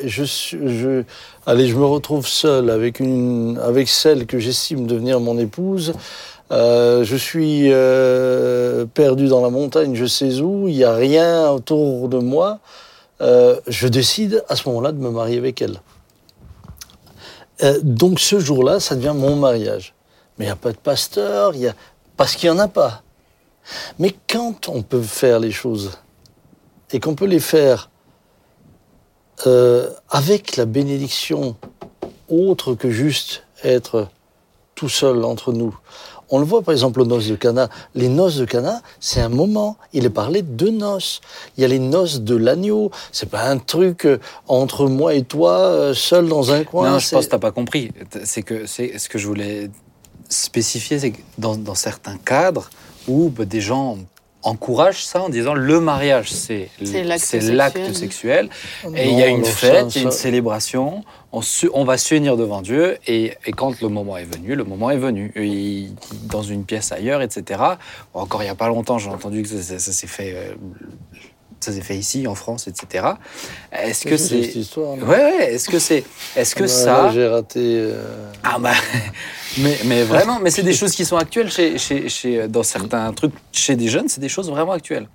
allez, je me retrouve seul avec une, avec celle que j'estime devenir mon épouse. Euh, je suis euh, perdu dans la montagne, je sais où. Il n'y a rien autour de moi. Euh, je décide à ce moment-là de me marier avec elle. Donc ce jour-là, ça devient mon mariage. Mais il n'y a pas de pasteur, y a... parce qu'il n'y en a pas. Mais quand on peut faire les choses et qu'on peut les faire euh, avec la bénédiction autre que juste être tout seul entre nous, On le voit par exemple aux noces de Cana. Les noces de Cana, c'est un moment. Il est parlé de noces. Il y a les noces de l'agneau. C'est pas un truc euh, entre moi et toi, euh, seul dans un coin. non, je pense que t'as pas compris. C'est que c'est ce que je voulais spécifier, c'est que dans, dans certains cadres où bah, des gens encouragent ça en disant le mariage, c'est C'est l'acte sexuel. sexuel. Et il y a une fête, il y a une célébration, on, se- on va s'unir devant Dieu, et, et quand le moment est venu, le moment est venu. Et dans une pièce ailleurs, etc. Encore il n'y a pas longtemps, j'ai entendu que ça, ça- ça s'est fait, euh, ça s'est fait ici, en France, etc. Est-ce que C'est cette histoire. Ouais, ouais, est-ce que c'est... Est-ce que Ah ça... J'ai raté. euh, Ah bah, mais, mais vraiment, mais c'est des choses qui sont actuelles chez, chez, chez- dans certains trucs chez des jeunes, c'est des choses vraiment actuelles.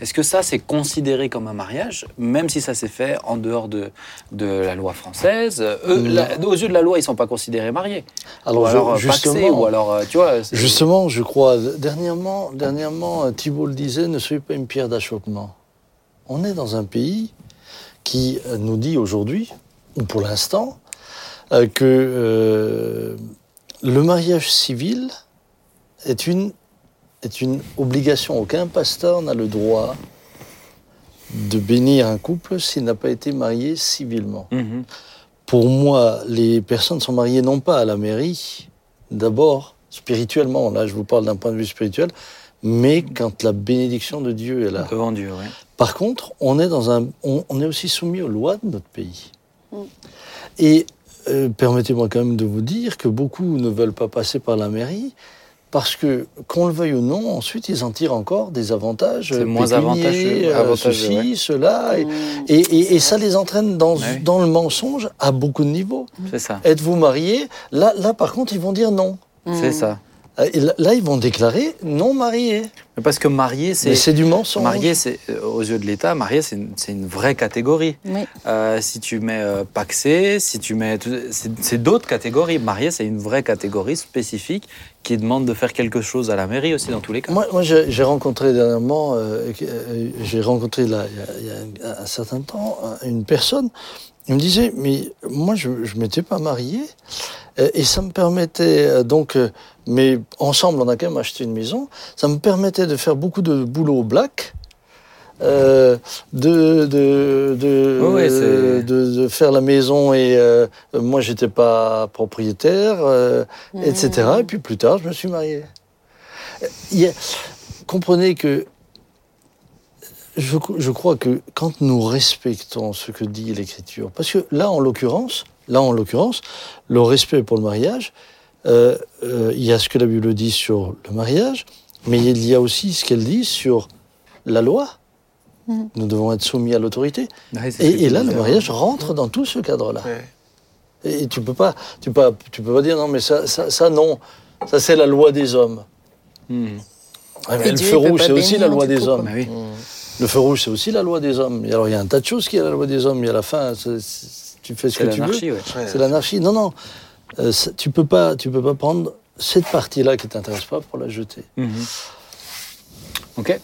Est-ce que ça, c'est considéré comme un mariage, même si ça s'est fait en dehors de, de la loi française Eux, la- Aux yeux de la loi, ils sont pas considérés mariés. Alors, ou je- alors euh, justement, paxés, ou alors, euh, tu vois... Justement, je crois, dernièrement, dernièrement euh, Thibault le disait, ne soyez pas une pierre d'achoppement. On est dans un pays qui euh, nous dit aujourd'hui, ou pour l'instant, euh, que euh, le mariage civil est une, est une obligation. Aucun pasteur n'a le droit de bénir un couple s'il n'a pas été marié civilement. Mhm. Pour moi, les personnes sont mariées non pas à la mairie, d'abord spirituellement, là je vous parle d'un point de vue spirituel, mais quand la bénédiction de Dieu est là. Devant Dieu, ouais. Par contre, on est, dans un, on, on est aussi soumis aux lois de notre pays. Mm. Et euh, permettez-moi quand même de vous dire que beaucoup ne veulent pas passer par la mairie parce que, qu'on le veuille ou non, ensuite ils en tirent encore des avantages. C'est moins avantageux, euh, avantageux, ceci, ouais. cela. Et, Mmh. et, et- et ça les entraîne dans, Ouais. dans le mensonge à beaucoup de niveaux. C'est ça. Êtes-vous marié? Là, là, par contre, ils vont dire non. C'est ça. Euh, là, ils vont déclarer non marié. Mais parce que marié, c'est... c'est du mensonge. Marié, c'est, euh, aux yeux de l'État, marié, c'est une, c'est une vraie catégorie. Oui. Euh, si tu mets euh, paxé, si tu mets. C'est d'autres catégories. Marié, c'est une vraie catégorie spécifique qui demande de faire quelque chose à la mairie aussi, dans tous les cas. Moi, moi j'ai rencontré dernièrement, euh, j'ai rencontré là, il y a, il y a un, certain temps une personne. Il me disait, mais moi, je ne m'étais pas marié. Euh, Et ça me permettait, euh, donc, euh, mais ensemble, on a quand même acheté une maison. Ça me permettait de faire beaucoup de boulot au black. euh, de, de, de, Oui, oui, c'est- de, de faire la maison et euh, moi j'étais pas propriétaire euh, etc et puis plus tard je me suis marié a- comprenez que je, je crois que quand nous respectons ce que dit l'Écriture, parce que là, en l'occurrence, là, en l'occurrence, le respect pour le mariage, euh, euh, il y a ce que la Bible dit sur le mariage, mais il y a aussi ce qu'elle dit sur la loi. Mhm. Nous devons être soumis à l'autorité. Que Et, là, le disais, mariage rentre dans tout ce cadre-là. Ouais. Et tu peux pas, tu peux, pas- tu peux pas dire non, mais ça, ça, ça non, ça c'est la loi des hommes. mais Et le Dieu, feu rouge, c'est aussi la loi des coup, hommes. Bah oui. Le feu rouge, c'est aussi la loi des hommes. Et alors, il y a un tas de choses qui est la loi des hommes. Et à la fin, c'est- tu fais ce C'est que tu veux. l'anarchie, ouais. Ouais. C'est l'anarchie. Non, non. Euh, tu peux pas, tu peux pas prendre cette partie-là qui t'intéresse pas pour la jeter. Mhm. Ok.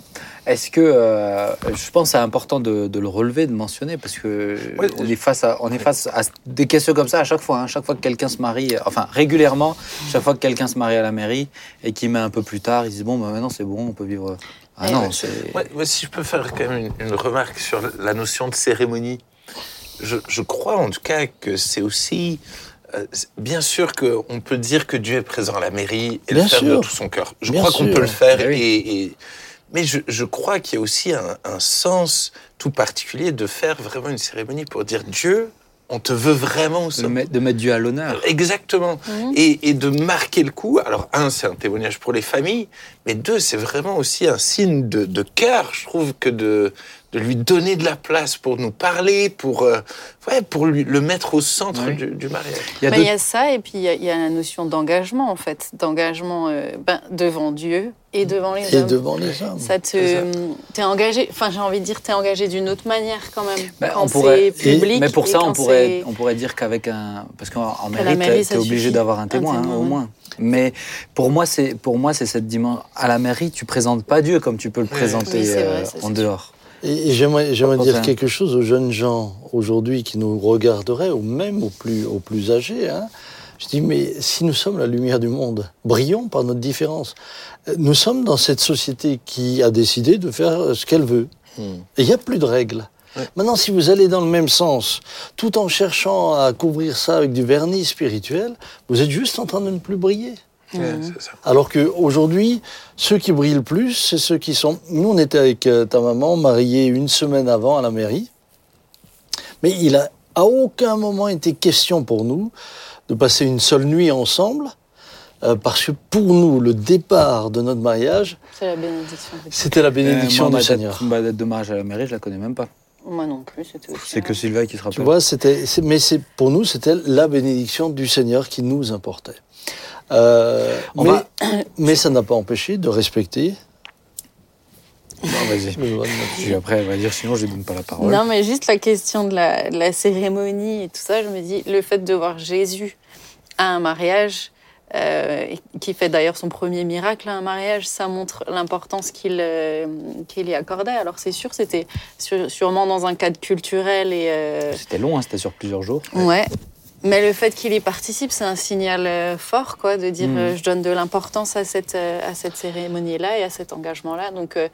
Est-ce que euh, je pense que c'est important de, de le relever, de mentionner, parce que Ouais. on est face à on est face à des questions comme ça à chaque fois. hein. chaque fois que quelqu'un se marie, enfin régulièrement, chaque fois que quelqu'un se marie à la mairie et qui met un peu plus tard, ils disent bon, bah, maintenant c'est bon, on peut vivre. Ah non, ouais. c'est. Ouais, ouais, si je peux faire quand même une, une remarque sur la notion de cérémonie, je, je crois en tout cas que c'est aussi. euh, bien sûr qu'on peut dire que Dieu est présent à la mairie et Bien le faire de tout son cœur. Je Bien crois qu'on peut le faire. Oui. et, et- mais je, je crois qu'il y a aussi un, un sens tout particulier de faire vraiment une cérémonie pour dire Dieu, on te veut vraiment sommet. mettre, de mettre Dieu à l'honneur. Exactement. Mhm. Et, et de marquer le coup. Alors, un, c'est un témoignage pour les familles, mais deux, c'est vraiment aussi un signe de, de cœur, je trouve, que de, de lui donner de la place pour nous parler, pour, euh, ouais, pour lui, le mettre au centre Oui. du, du mariage. Il y a Bah, deux- il y a ça, et puis il y, a- il y a la notion d'engagement, en fait. D'engagement euh, ben, devant Dieu et devant les Et hommes. devant les hommes. Ça te. T'es engagé, enfin j'ai envie de dire, t'es engagé d'une autre manière quand même. Ben, quand on pourrait- c'est public. mais pour ça, on pourrait, on pourrait dire qu'avec un, parce qu'en mairie, mairie, t'es obligé d'avoir un Un témoin, hein, au moins. Mais pour moi, c'est pour moi, c'est cette dimension. À la mairie, tu présentes pas Dieu comme tu peux le Oui. présenter Oui, c'est vrai, euh, en dehors. Et, et j'aimerais, dire quelque chose aux jeunes gens aujourd'hui qui nous regarderaient, ou même aux plus, aux plus âgés. hein. Je dis, mais si nous sommes la lumière du monde, brillons par notre différence. Euh, Nous sommes dans cette société qui a décidé de faire euh, ce qu'elle veut. Hmm. Et il n'y a plus de règles. Maintenant, si vous allez dans le même sens, tout en cherchant à couvrir ça avec du vernis spirituel, vous êtes juste en train de ne plus briller. Ça. Alors qu'aujourd'hui, ceux qui brillent le plus, c'est ceux qui sont... Nous, on était avec euh, ta maman, mariés une semaine avant à la mairie. Mais il a à aucun moment été question pour nous de passer une seule nuit ensemble. euh, parce que pour nous, le départ de notre mariage, C'est la bénédiction. c'était la bénédiction Euh, moi, du Seigneur. Ma date de mariage à la mairie, je la connais même pas. Moi non plus, c'était aussi. C'est que Sylvain qui se Tu rappelle. vois, c'était, mais c'est pour nous, c'était la bénédiction du Seigneur qui nous importait. Euh, mais, va- mais ça n'a pas empêché de respecter. Non, vas-y. Puis après, elle va dire sinon, je lui donne pas la parole. Non, mais juste la question de la, de la cérémonie et tout ça, je me dis, le fait de voir Jésus à un mariage, euh, qui fait d'ailleurs son premier miracle à un mariage, ça montre l'importance qu'il euh, qu'il y accordait. Alors c'est sûr, c'était sûrement dans un cadre culturel et... euh, C'était long, hein, c'était sur plusieurs jours. Ouais. Mais le fait qu'il y participe, c'est un signal euh, fort, quoi, de dire Mhm. euh, je donne de l'importance à cette, euh, à cette cérémonie-là et à cet engagement-là. Donc, euh,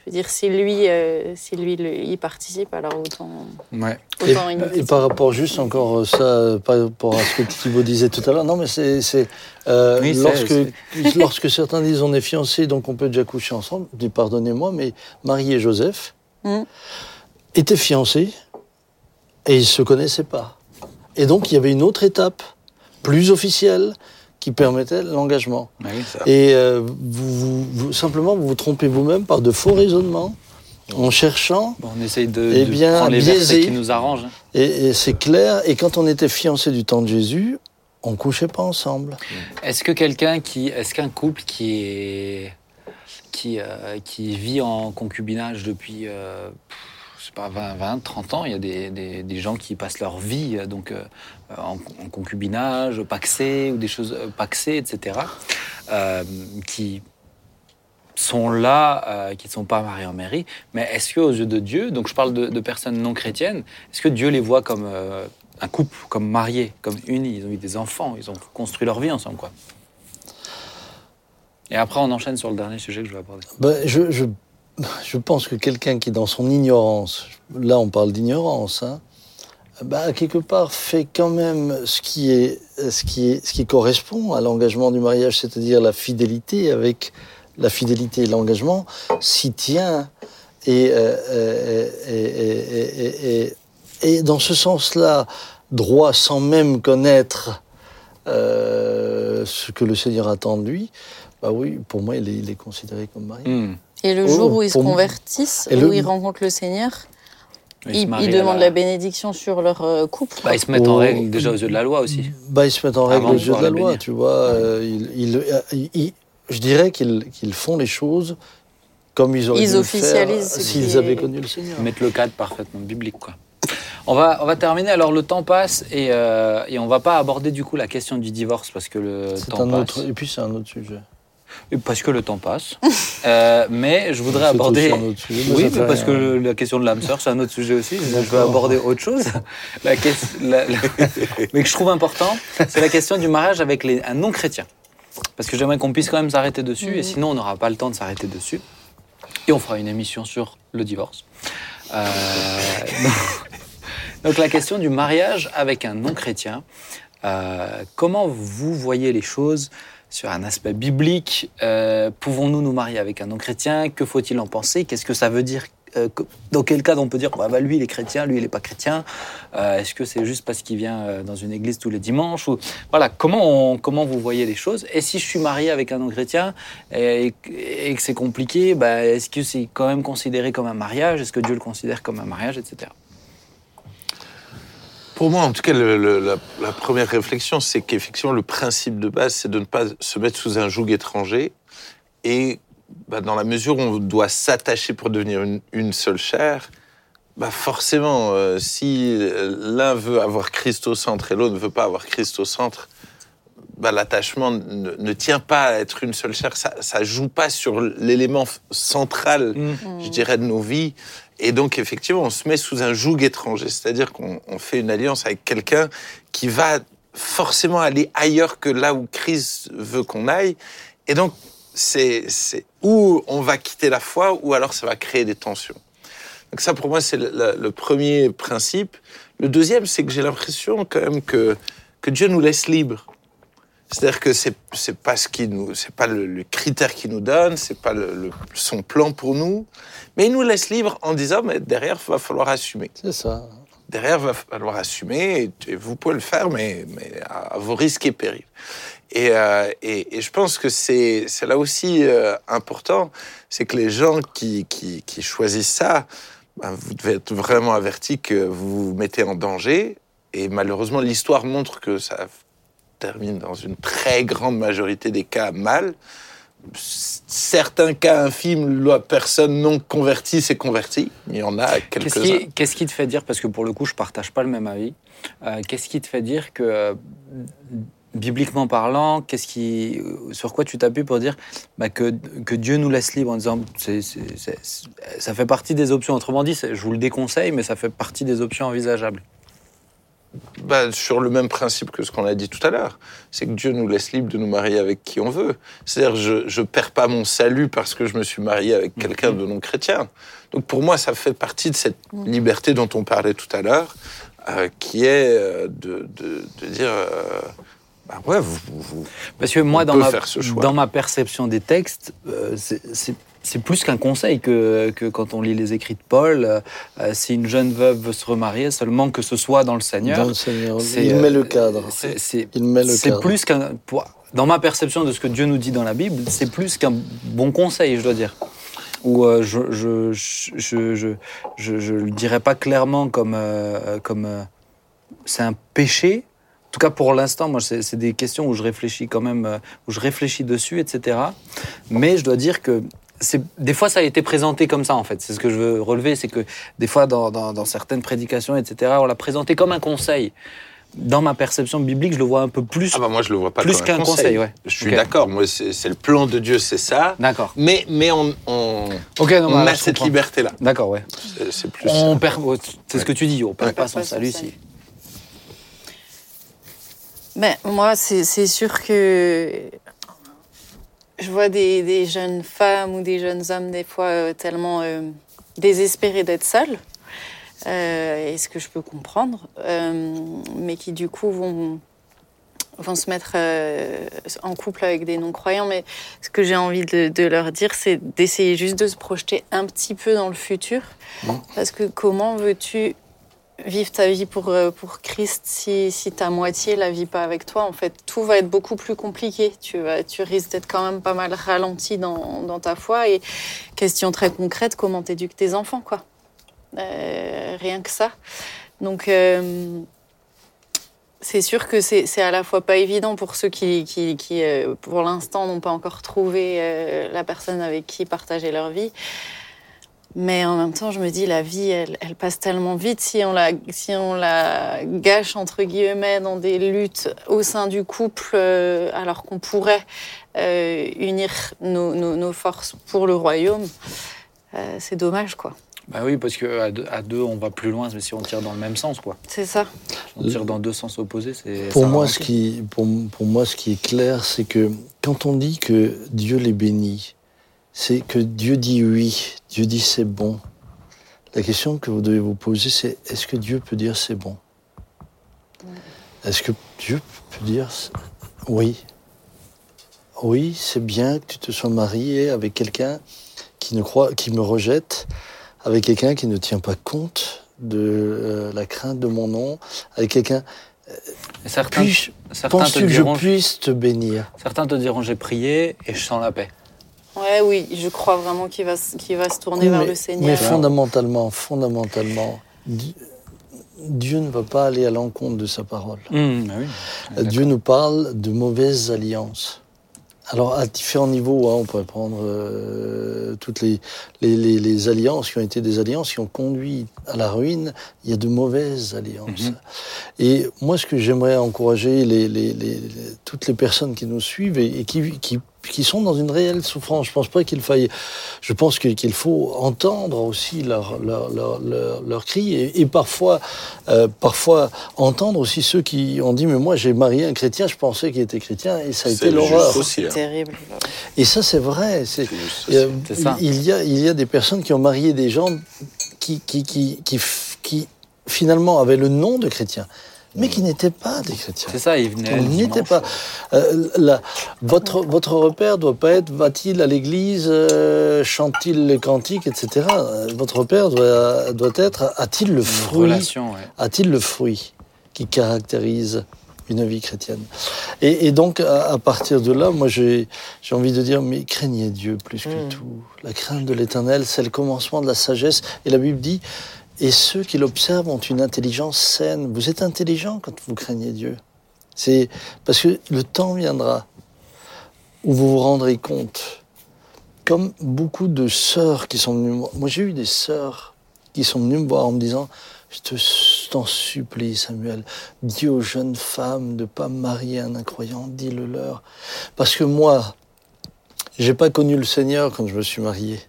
je veux dire, si lui, euh, si lui le- y participe, alors autant, Ouais. Et, autant une et par rapport juste encore ça, par rapport à ce que Thibaut disait tout à l'heure, non mais c'est, c'est, euh, Oui, c'est- lorsque, lorsque certains disent on est fiancés donc on peut déjà coucher ensemble, je dis pardonnez-moi mais Marie et Joseph Mhm. étaient fiancés et ils se connaissaient pas. Et donc il y avait une autre étape plus officielle qui permettait l'engagement. Oui, ça. Et euh, vous, vous- vous- simplement vous vous trompez vous-même par de faux raisonnements en cherchant on essaye de, Eh de prendre les biaisé. versets qui nous arrangent. hein. Et, et c'est clair. Et quand on était fiancés du temps de Jésus, on couchait pas ensemble. Est-ce que quelqu'un qui, est-ce qu'un couple qui est, qui, euh, qui vit en concubinage depuis, euh, je sais pas, 20, 20, 30 ans, il y a des, gens qui passent leur vie euh, donc euh, en, concubinage, paxé ou des choses euh, paxées, etc. qui sont là, qui ne sont pas mariés en mairie, mais est-ce que aux yeux de Dieu, donc je parle de, personnes non chrétiennes, est-ce que Dieu les voit comme un couple, comme mariés, comme unis? Ils ont eu des enfants, ils ont construit leur vie ensemble, quoi. Et après, on enchaîne sur le dernier sujet que je vais aborder. Je, je, je pense que quelqu'un qui, dans son ignorance, là on parle d'ignorance, hein, ben, quelque part fait quand même ce qui, est, ce, qui correspond à l'engagement du mariage, c'est-à-dire la fidélité avec la fidélité et l'engagement, s'y tient. Et, euh, euh, et, dans ce sens-là, droit sans même connaître euh, ce que le Seigneur attend de lui, bah oui, pour moi, il est, il est considéré comme marié. Hmm. Et le Oh, jour où ils se convertissent, Et où le- ils rencontrent le Seigneur, Ils demandent la bénédiction sur leur euh, couple. Bah, ils se mettent en Oh. règle déjà aux yeux de la loi aussi. Bah, ils se mettent en règle Avant aux yeux de la loi, bénir. tu vois. euh, ils, ils- ils- ils- je dirais qu'ils font les choses comme ils auraient Ils dû le officialisent s'ils avaient est- connu le Seigneur. Ils mettent le cadre parfaitement biblique, quoi. On va, on va terminer. Alors, le temps passe et, euh, et on va pas aborder du coup la question du divorce parce que le temps un passe. autre, et puis c'est un autre sujet. Parce que le temps passe. Euh, mais je voudrais aborder. aussi un autre sujet, mais Oui, mais parce que rien. la question de l'âme sœur, c'est un autre sujet aussi. Je D'accord. aborder autre chose. La la- mais que je trouve important, c'est la question du mariage avec les, un non-chrétien. Parce que j'aimerais qu'on puisse quand même s'arrêter dessus, et Mhm. sinon on n'aura pas le temps de s'arrêter dessus. Et on fera une émission sur le divorce. Euh, donc la question du mariage avec un non-chrétien. Euh, comment vous voyez les choses sur un aspect biblique Euh, Pouvons-nous nous marier avec un non-chrétien? Que faut-il en penser? Qu'est-ce que ça veut dire Euh, Dans quel cas on peut dire bah, bah, lui il est chrétien, lui il n'est pas chrétien? Euh, Est-ce que c'est juste parce qu'il vient dans une église tous les dimanches. Voilà, comment, comment vous voyez les choses? Et si je suis marié avec un non-chrétien et, et que c'est compliqué, bah, est-ce que c'est quand même considéré comme un mariage? Est-ce que Dieu le considère comme un mariage, etc. Pour moi, en tout cas, le- le- la, la première réflexion, c'est qu'effectivement, le principe de base, c'est de ne pas se mettre sous un joug étranger. Et bah, dans la mesure où on doit s'attacher pour devenir une, une seule chair, bah forcément, euh, si euh, l'un veut avoir Christ au centre et l'autre ne veut pas avoir Christ au centre, bah, l'attachement ne, ne tient pas à être une seule chair. Ça, ça joue pas sur l'élément central je dirais, de nos vies. Et donc, effectivement, on se met sous un joug étranger, c'est-à-dire qu'on on fait une alliance avec quelqu'un qui va forcément aller ailleurs que là où Christ veut qu'on aille. Et donc, c'est où on va quitter la foi, ou alors ça va créer des tensions. Donc ça, pour moi, c'est le premier principe. Le deuxième, c'est que j'ai l'impression quand même que, que Dieu nous laisse libres. C'est-à-dire que c'est c'est pas ce qui nous, c'est pas le, le critère qu'il nous donne, c'est pas le, le- son plan pour nous, mais il nous laisse libres en disant mais derrière il va falloir assumer. C'est ça. Derrière il va falloir assumer et, et vous pouvez le faire mais, mais à, à vos risques et périls. Et, euh, et, et je pense que c'est c'est là aussi euh, important, c'est que les gens qui, qui, qui choisissent ça, ben, vous devez être vraiment avertis que vous vous mettez en danger. Et malheureusement, l'histoire montre que ça termine dans une très grande majorité des cas mal. C- Certains cas infimes, la personne non convertie s'est convertie. Il y en a Qu'est-ce quelques-uns. qui, qu'est-ce qui te fait dire, parce que pour le coup, je partage pas le même avis, euh, qu'est-ce qui te fait dire que, euh, bibliquement parlant, qu'est-ce qui, sur quoi tu t'appuies pour dire bah, que, que Dieu nous laisse libre en disant c'est- ça fait partie des options. Autrement dit, je vous le déconseille, mais ça fait partie des options envisageables. Bah, sur le même principe que ce qu'on a dit tout à l'heure. C'est que Dieu nous laisse libre de nous marier avec qui on veut. C'est-à-dire, je ne perds pas mon salut parce que je me suis marié avec quelqu'un de non chrétien. Donc pour moi, ça fait partie de cette liberté dont on parlait tout à l'heure, euh, qui est euh, de, de, de dire, euh, bah ouais, vous, vous- Parce que moi, dans ma, dans ma perception des textes, euh, c'est- c'est plus qu'un conseil que, que quand on lit les écrits de Paul. euh, euh, si une jeune veuve veut se remarier, seulement que ce soit dans le Seigneur. Dans le Seigneur. Il euh, met le cadre. c'est- plus qu'un. Dans ma perception de ce que Dieu nous dit dans la Bible, c'est plus qu'un bon conseil, je dois dire. Ou euh, je, je, je, je, je, le dirais pas clairement comme. euh, comme euh, c'est un péché. En tout cas, pour l'instant, moi, c'est des questions où je réfléchis quand même, euh, où je réfléchis dessus, etc. Mais je dois dire que des fois, ça a été présenté comme ça, en fait. C'est ce que je veux relever, c'est que des fois, dans, dans- dans certaines prédications, etc., on l'a présenté comme un conseil. Dans ma perception biblique, je le vois un peu plus. Ah bah moi, je le vois pas Plus qu'un conseil, ouais. Je suis d'accord. Moi, c'est le plan de Dieu, c'est ça. D'accord. Mais, mais on, on, Ok, non, on bah, a cette comprends. liberté-là. D'accord, ouais. C'est- plus. On perd, ouais, c'est ce que tu dis, on perd Ouais. pas Perd son pas son salut salut. si. Ben, moi, c'est sûr que je vois des, des jeunes femmes ou des jeunes hommes, des fois, euh, tellement euh, désespérés d'être seuls, euh, et ce que je peux comprendre, mais qui, du coup, vont, vont se mettre en couple avec des non-croyants. Mais ce que j'ai envie de, de leur dire, c'est d'essayer juste de se projeter un petit peu dans le futur, parce que comment veux-tu vivre ta vie pour, euh, pour Christ si, si ta moitié la vit pas avec toi. En fait, tout va être beaucoup plus compliqué. Tu, tu risques d'être quand même pas mal ralenti dans, dans ta foi. Et question très concrète, comment t'éduques tes enfants, quoi? Euh, rien que ça. Donc, euh, c'est sûr que c'est à la fois pas évident pour ceux qui, qui, qui pour l'instant, n'ont pas encore trouvé la personne avec qui partager leur vie. Mais en même temps, je me dis, la vie, elle, elle passe tellement vite si on, la, si on la gâche, entre guillemets, dans des luttes au sein du couple, euh, alors qu'on pourrait euh, unir nos, nos, nos forces pour le royaume. Euh, c'est dommage, quoi. Bah oui, parce que à deux, à deux, on va plus loin, mais si on tire dans le même sens, quoi. C'est ça. Si on tire dans deux sens opposés, c'est. Pour moi, ce qui, pour, pour moi, ce qui est clair, c'est que quand on dit que Dieu les bénit, c'est que Dieu dit oui, Dieu dit c'est bon. La question que vous devez vous poser, c'est est-ce que Dieu peut dire c'est bon? Est-ce que Dieu peut dire oui? Oui, c'est bien que tu te sois marié avec quelqu'un qui ne croit, qui me rejette, avec quelqu'un qui ne tient pas compte de euh, la crainte de mon nom, avec quelqu'un. Et Certains, certains, Penses-tu que je puisse te bénir? Certains te diront j'ai prié et je sens la paix. Ouais, oui, je crois vraiment qu'il va, qu'il va se tourner Oui, vers mais, le mais Seigneur. fondamentalement, fondamentalement, Di- Dieu ne va pas aller à l'encontre de sa parole. Hum, bah oui. Dieu nous parle de mauvaises alliances. Alors, à différents niveaux, hein, on pourrait prendre euh, toutes les, les, les- les alliances qui ont été des alliances qui ont conduit à la ruine. Il y a de mauvaises alliances. Mhm. Et moi, ce que j'aimerais encourager les, les- les- les- toutes les personnes qui nous suivent et, et qui, qui qui sont dans une réelle souffrance. Je pense pas qu'il faille. Je pense qu'il faut entendre aussi leur leur leur, leur, leur cri et, et parfois euh, parfois entendre aussi ceux qui ont dit mais moi j'ai marié un chrétien, je pensais qu'il était chrétien et ça a C'est été l'horreur. hein. Terrible. Et ça c'est vrai. C'est C'est juste il y a-. C'est il y a il y a des personnes qui ont marié des gens qui qui qui qui finalement avaient le nom de chrétiens, mais qui n'étaient pas des chrétiens. C'est ça, il venait. On le n'y était dimanche. pas. Euh, la- votre, votre repère doit pas être va-t-il à l'église, euh, chante-t-il les cantiques, etc. Euh, Votre repère doit, doit être a-t-il le fruit, ouais. a-t-il le fruit qui caractérise une vie chrétienne? Et, et donc à, à partir de là, moi j'ai j'ai envie de dire mais craignez Dieu plus que Mm. tout. La crainte de l'Éternel, c'est le commencement de la sagesse. Et la Bible dit et ceux qui l'observent ont une intelligence saine. Vous êtes intelligent quand vous craignez Dieu. C'est parce que le temps viendra où vous vous rendrez compte, comme beaucoup de sœurs qui sont venues me voir. Moi, j'ai eu des sœurs qui sont venues me voir en me disant Je te- t'en supplie, Samuel, dis aux jeunes femmes de pas marier un incroyant, dis-le leur. Parce que moi, j'ai pas connu le Seigneur quand je me suis marié.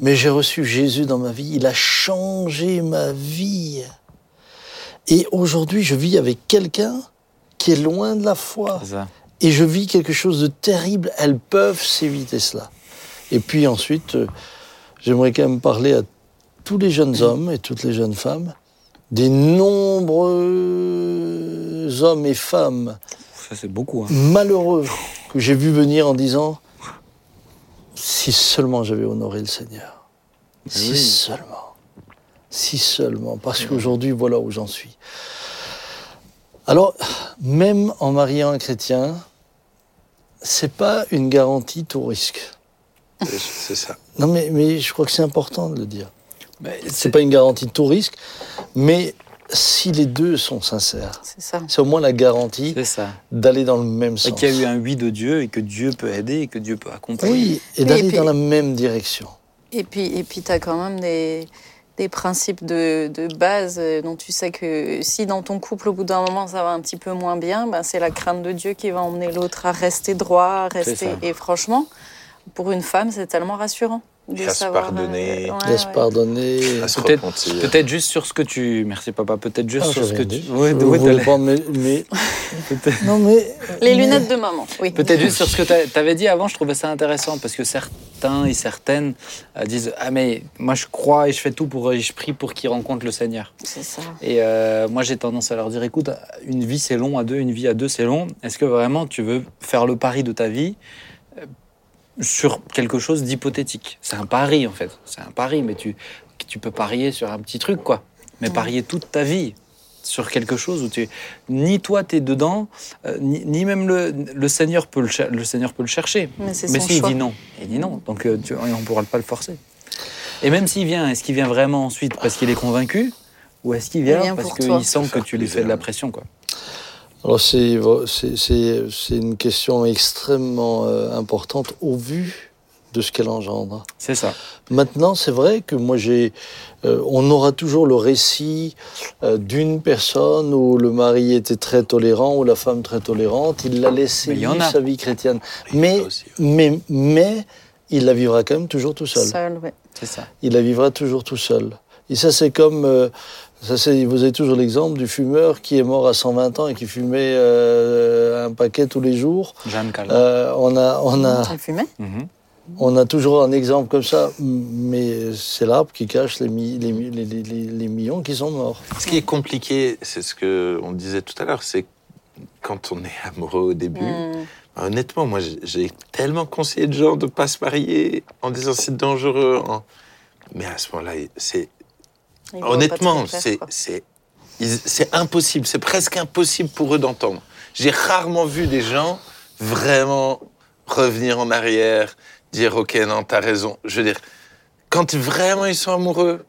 Mais j'ai reçu Jésus dans ma vie. Il a changé ma vie. Et aujourd'hui, je vis avec quelqu'un qui est loin de la foi. Et je vis quelque chose de terrible. Elles peuvent s'éviter cela. Et puis ensuite, euh, j'aimerais quand même parler à tous les jeunes hommes et toutes les jeunes femmes, des nombreux hommes et femmes Ça, c'est beaucoup. hein. malheureux que j'ai vu venir en disant si seulement j'avais honoré le Seigneur. Si Oui. seulement. Si seulement. Parce qu'aujourd'hui, voilà où j'en suis. Alors, même en mariant un chrétien, c'est pas une garantie tout risque. C'est- ça. Non, mais, mais je crois que c'est important de le dire. Mais C'est pas une garantie tout risque, mais si les deux sont sincères, C'est ça. c'est au moins la garantie d'aller dans le même Et sens. qu'il y a eu un oui de Dieu et que Dieu peut aider et que Dieu peut accompagner. Oui, et d'aller et dans la même direction. Et puis, et puis tu as quand même des, des principes de, de base euh, dont tu sais que si dans ton couple, au bout d'un moment, ça va un petit peu moins bien, ben, c'est la crainte de Dieu qui va emmener l'autre à rester droit, à rester. Et franchement, pour une femme, c'est tellement rassurant. De Et à se savoir, pardonner. euh, ouais, pardonner. À se Peut-être- repentir. Peut-être juste sur ce que tu. Merci papa. Peut-être juste Ah, sur ce que tu. Ouais, pas, mais, mais- non mais Les mais- lunettes de maman, oui. Peut-être juste sur ce que tu avais dit avant, je trouvais ça intéressant parce que certains et certaines euh, disent Ah, mais moi je crois et je fais tout pour. Je prie pour qu'ils rencontrent le Seigneur. C'est ça. Et euh, moi j'ai tendance à leur dire Écoute, une vie c'est long à deux, une vie à deux c'est long. Est-ce que vraiment tu veux faire le pari de ta vie euh, sur quelque chose d'hypothétique C'est un pari en fait. C'est un pari, mais tu, tu peux parier sur un petit truc quoi. Mais parier toute ta vie sur quelque chose où tu ni toi t'es dedans, euh, ni, ni même le, le Seigneur peut le, le Seigneur peut le chercher. Mais Mais s'il dit non, il dit non. Donc euh, tu- on ne pourra pas le forcer. Et même s'il vient, est-ce qu'il vient vraiment ensuite parce qu'il est convaincu ou est-ce qu'il vient, vient parce qu'il sent que tu lui fais de la pression quoi? Alors c'est c'est- c'est c'est une question extrêmement euh, importante au vu de ce qu'elle engendre. C'est ça. Maintenant, c'est vrai que moi j'ai, euh, on aura toujours le récit euh, d'une personne où le mari était très tolérant ou la femme très tolérante, il l'a laissé en vivre a. sa vie chrétienne, mais mais mais il la vivra quand même toujours tout seul. Seul, ouais. C'est ça. il la vivra toujours tout seul. Et ça, c'est comme. euh, ça, c'est, vous avez toujours l'exemple du fumeur qui est mort à 120 ans et qui fumait euh, un paquet tous les jours. Jeanne. Euh, on, a, on, a, fumait Mhm. on a toujours un exemple comme ça, mais c'est l'arbre qui cache les, mi- les, mi- les, les- les- les millions qui sont morts. Ce qui est compliqué, c'est ce que on disait tout à l'heure, c'est quand on est amoureux au début. Hmm. Honnêtement, moi, j'ai- tellement conseillé de gens de pas se marier en disant c'est dangereux. Mais à ce moment-là, c'est Ils honnêtement, c'est impossible. C'est presque impossible pour eux d'entendre. J'ai rarement vu des gens vraiment revenir en arrière, dire ok non t'as raison. Je veux dire, quand vraiment ils sont amoureux,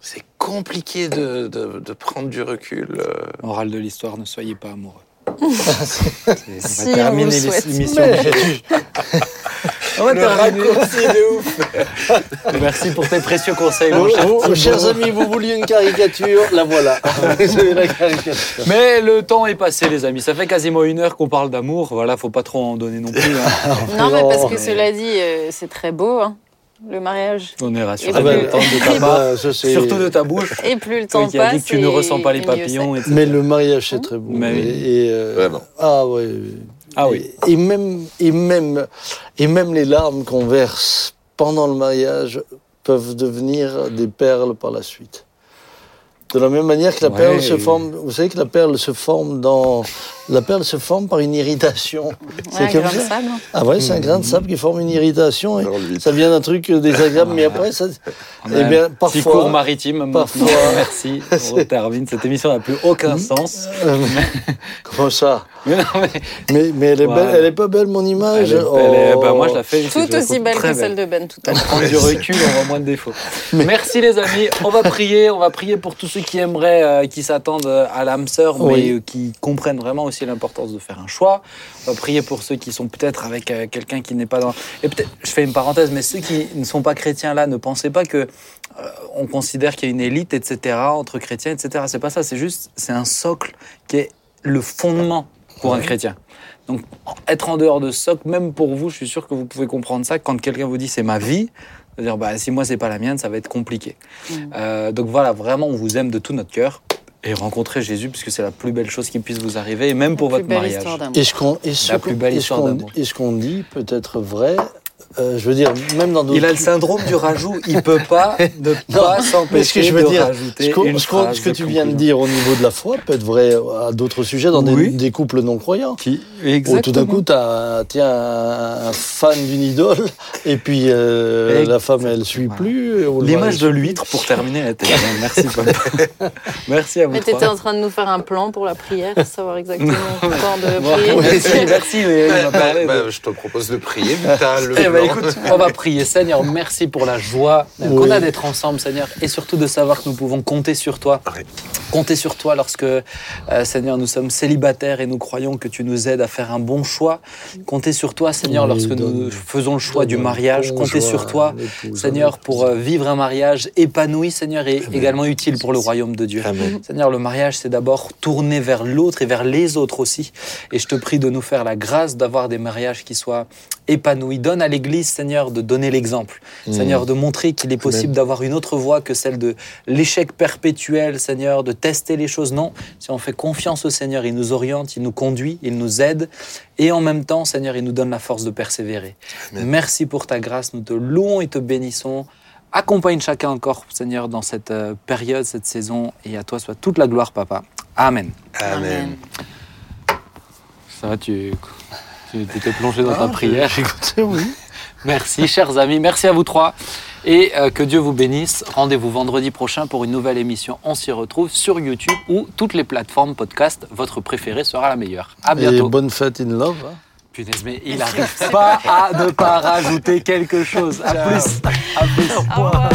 c'est compliqué de, de- de prendre du recul. euh. Morale de l'histoire, ne soyez pas amoureux. C'est- Si, on on va terminer l'émission. On va Le raccourci de ouf. Merci pour tes précieux conseils, mon cher vous- Thibaut. chers amis, vous vouliez une caricature, la voilà. La caricature. Mais le temps est passé, les amis. Ça fait quasiment une heure qu'on parle d'amour. Voilà, faut pas trop en donner non plus. hein. Non, mais parce que mais- cela dit, euh, c'est très beau, hein, le mariage. On est rassurés. Ah de ben, l'entendre de ta Ah bah, ça, Surtout de ta bouche. Et plus le temps qui as passe. dit que tu ne ressens pas les papillons. etc. Mais le mariage, c'est très beau. Mais oui. Et, euh, Vraiment. Ah ouais. Ah oui. Et, et même, et même, et même les larmes qu'on verse pendant le mariage peuvent devenir des perles par la suite. De la même manière que la Ouais. perle se forme, vous savez que la perle se forme dans, la perle se forme par une irritation. Ouais, un comme grain de ça. sable. Ah ouais, c'est un grain de sable qui forme une irritation. et ça vient d'un truc désagréable, mais après, ça, On eh bien, un Petit parfois, cours maritime. parfois- Merci. On termine. Cette émission n'a plus aucun sens. Euh, comment ça Mais non, mais mais, mais elle est Voilà. belle, elle est pas belle mon image. elle est- elle est- Oh. bah, moi, je la fais. Tout aussi belle que celle de Ben tout à l'heure. prendre du recul, on voit moins de défauts. Merci les amis, on va prier, on va prier pour tous ceux qui aimeraient, euh, qui s'attendent à l'âme sœur, mais Oui. qui comprennent vraiment aussi l'importance de faire un choix. Va prier pour ceux qui sont peut-être avec euh, quelqu'un qui n'est pas dans... Et peut-être, je fais une parenthèse, mais ceux qui ne sont pas chrétiens là, ne pensez pas que euh, on considère qu'il y a une élite, etc., entre chrétiens, etc. C'est pas ça, c'est juste, c'est un socle qui est le fondement pour un chrétien. Donc, être en dehors de ce socle, même pour vous, je suis sûr que vous pouvez comprendre ça. Quand quelqu'un vous dit c'est ma vie, c'est-à-dire bah, si moi c'est pas la mienne, ça va être compliqué. Mm. Euh, donc voilà, vraiment, on vous aime de tout notre cœur et rencontrer Jésus, puisque c'est la plus belle chose qui puisse vous arriver, et même pour La votre mariage. histoire d'amour. Et ce qu'on et ce La plus qu'on- belle et ce histoire qu'on- d'amour. et ce qu'on dit peut être vrai. Euh, je veux dire, même dans d'autres. Il a le syndrome du rajout, il peut pas ne pas mais ce que s'empêcher je veux de dire, rajouter une ce qu'on- phrase ce que tu viens de dire au niveau de la foi peut être vrai à d'autres sujets dans des- Oui. des, couples non croyants. Qui, Où exactement. tout d'un coup, tu as tiens, un, fan d'une idole, et puis euh, Et- la femme, elle suit Voilà. plus. L'image de l'huître pour terminer la télé. Merci, Paul. Merci à vous Mais trois. t'étais en train de nous faire un plan pour la prière, savoir exactement quand de prier. merci, merci, mais de- Bah, je te propose de prier, le blanc. Écoute, on va prier. Seigneur, merci pour la joie qu'on a d'être ensemble, Seigneur, et surtout de savoir que nous pouvons compter sur toi. Compter sur toi lorsque, euh, Seigneur, nous sommes célibataires et nous croyons que tu nous aides à faire un bon choix. Compter sur toi, Seigneur, Oui, lorsque donne- nous faisons le choix du mariage. Compter sur toi, Seigneur, pour euh, vivre un mariage épanoui, Seigneur, et également utile pour le royaume de Dieu. Amen. Seigneur, le mariage, c'est d'abord tourner vers l'autre et vers les autres aussi. Et je te prie de nous faire la grâce d'avoir des mariages qui soient épanouis. Donne à l'Église, Seigneur, de donner l'exemple. Mm. Seigneur, de montrer qu'il est possible d'avoir une autre voie que celle de l'échec perpétuel, Seigneur, de tester les choses. Non, si on fait confiance au Seigneur, il nous oriente, il nous conduit, il nous aide. Et en même temps, Seigneur, il nous donne la force de persévérer. Amen. Merci pour ta grâce. Nous te louons et te bénissons. Accompagne chacun encore, Seigneur, dans cette euh, période, cette saison. Et à toi soit toute la gloire, Papa. Amen. Amen. Ça va, tu tu étais plongé dans ta Ah, prière. Écoutez, oui. Merci, chers amis. Merci à vous trois. Et euh, que Dieu vous bénisse. Rendez-vous vendredi prochain pour une nouvelle émission. On s'y retrouve sur YouTube ou toutes les plateformes podcast. Votre préféré sera la meilleure. À Et bientôt. bonne fête in love. hein. Punaise, mais il n'arrive pas à ne pas rajouter quelque chose. À plus. À plus. Au revoir.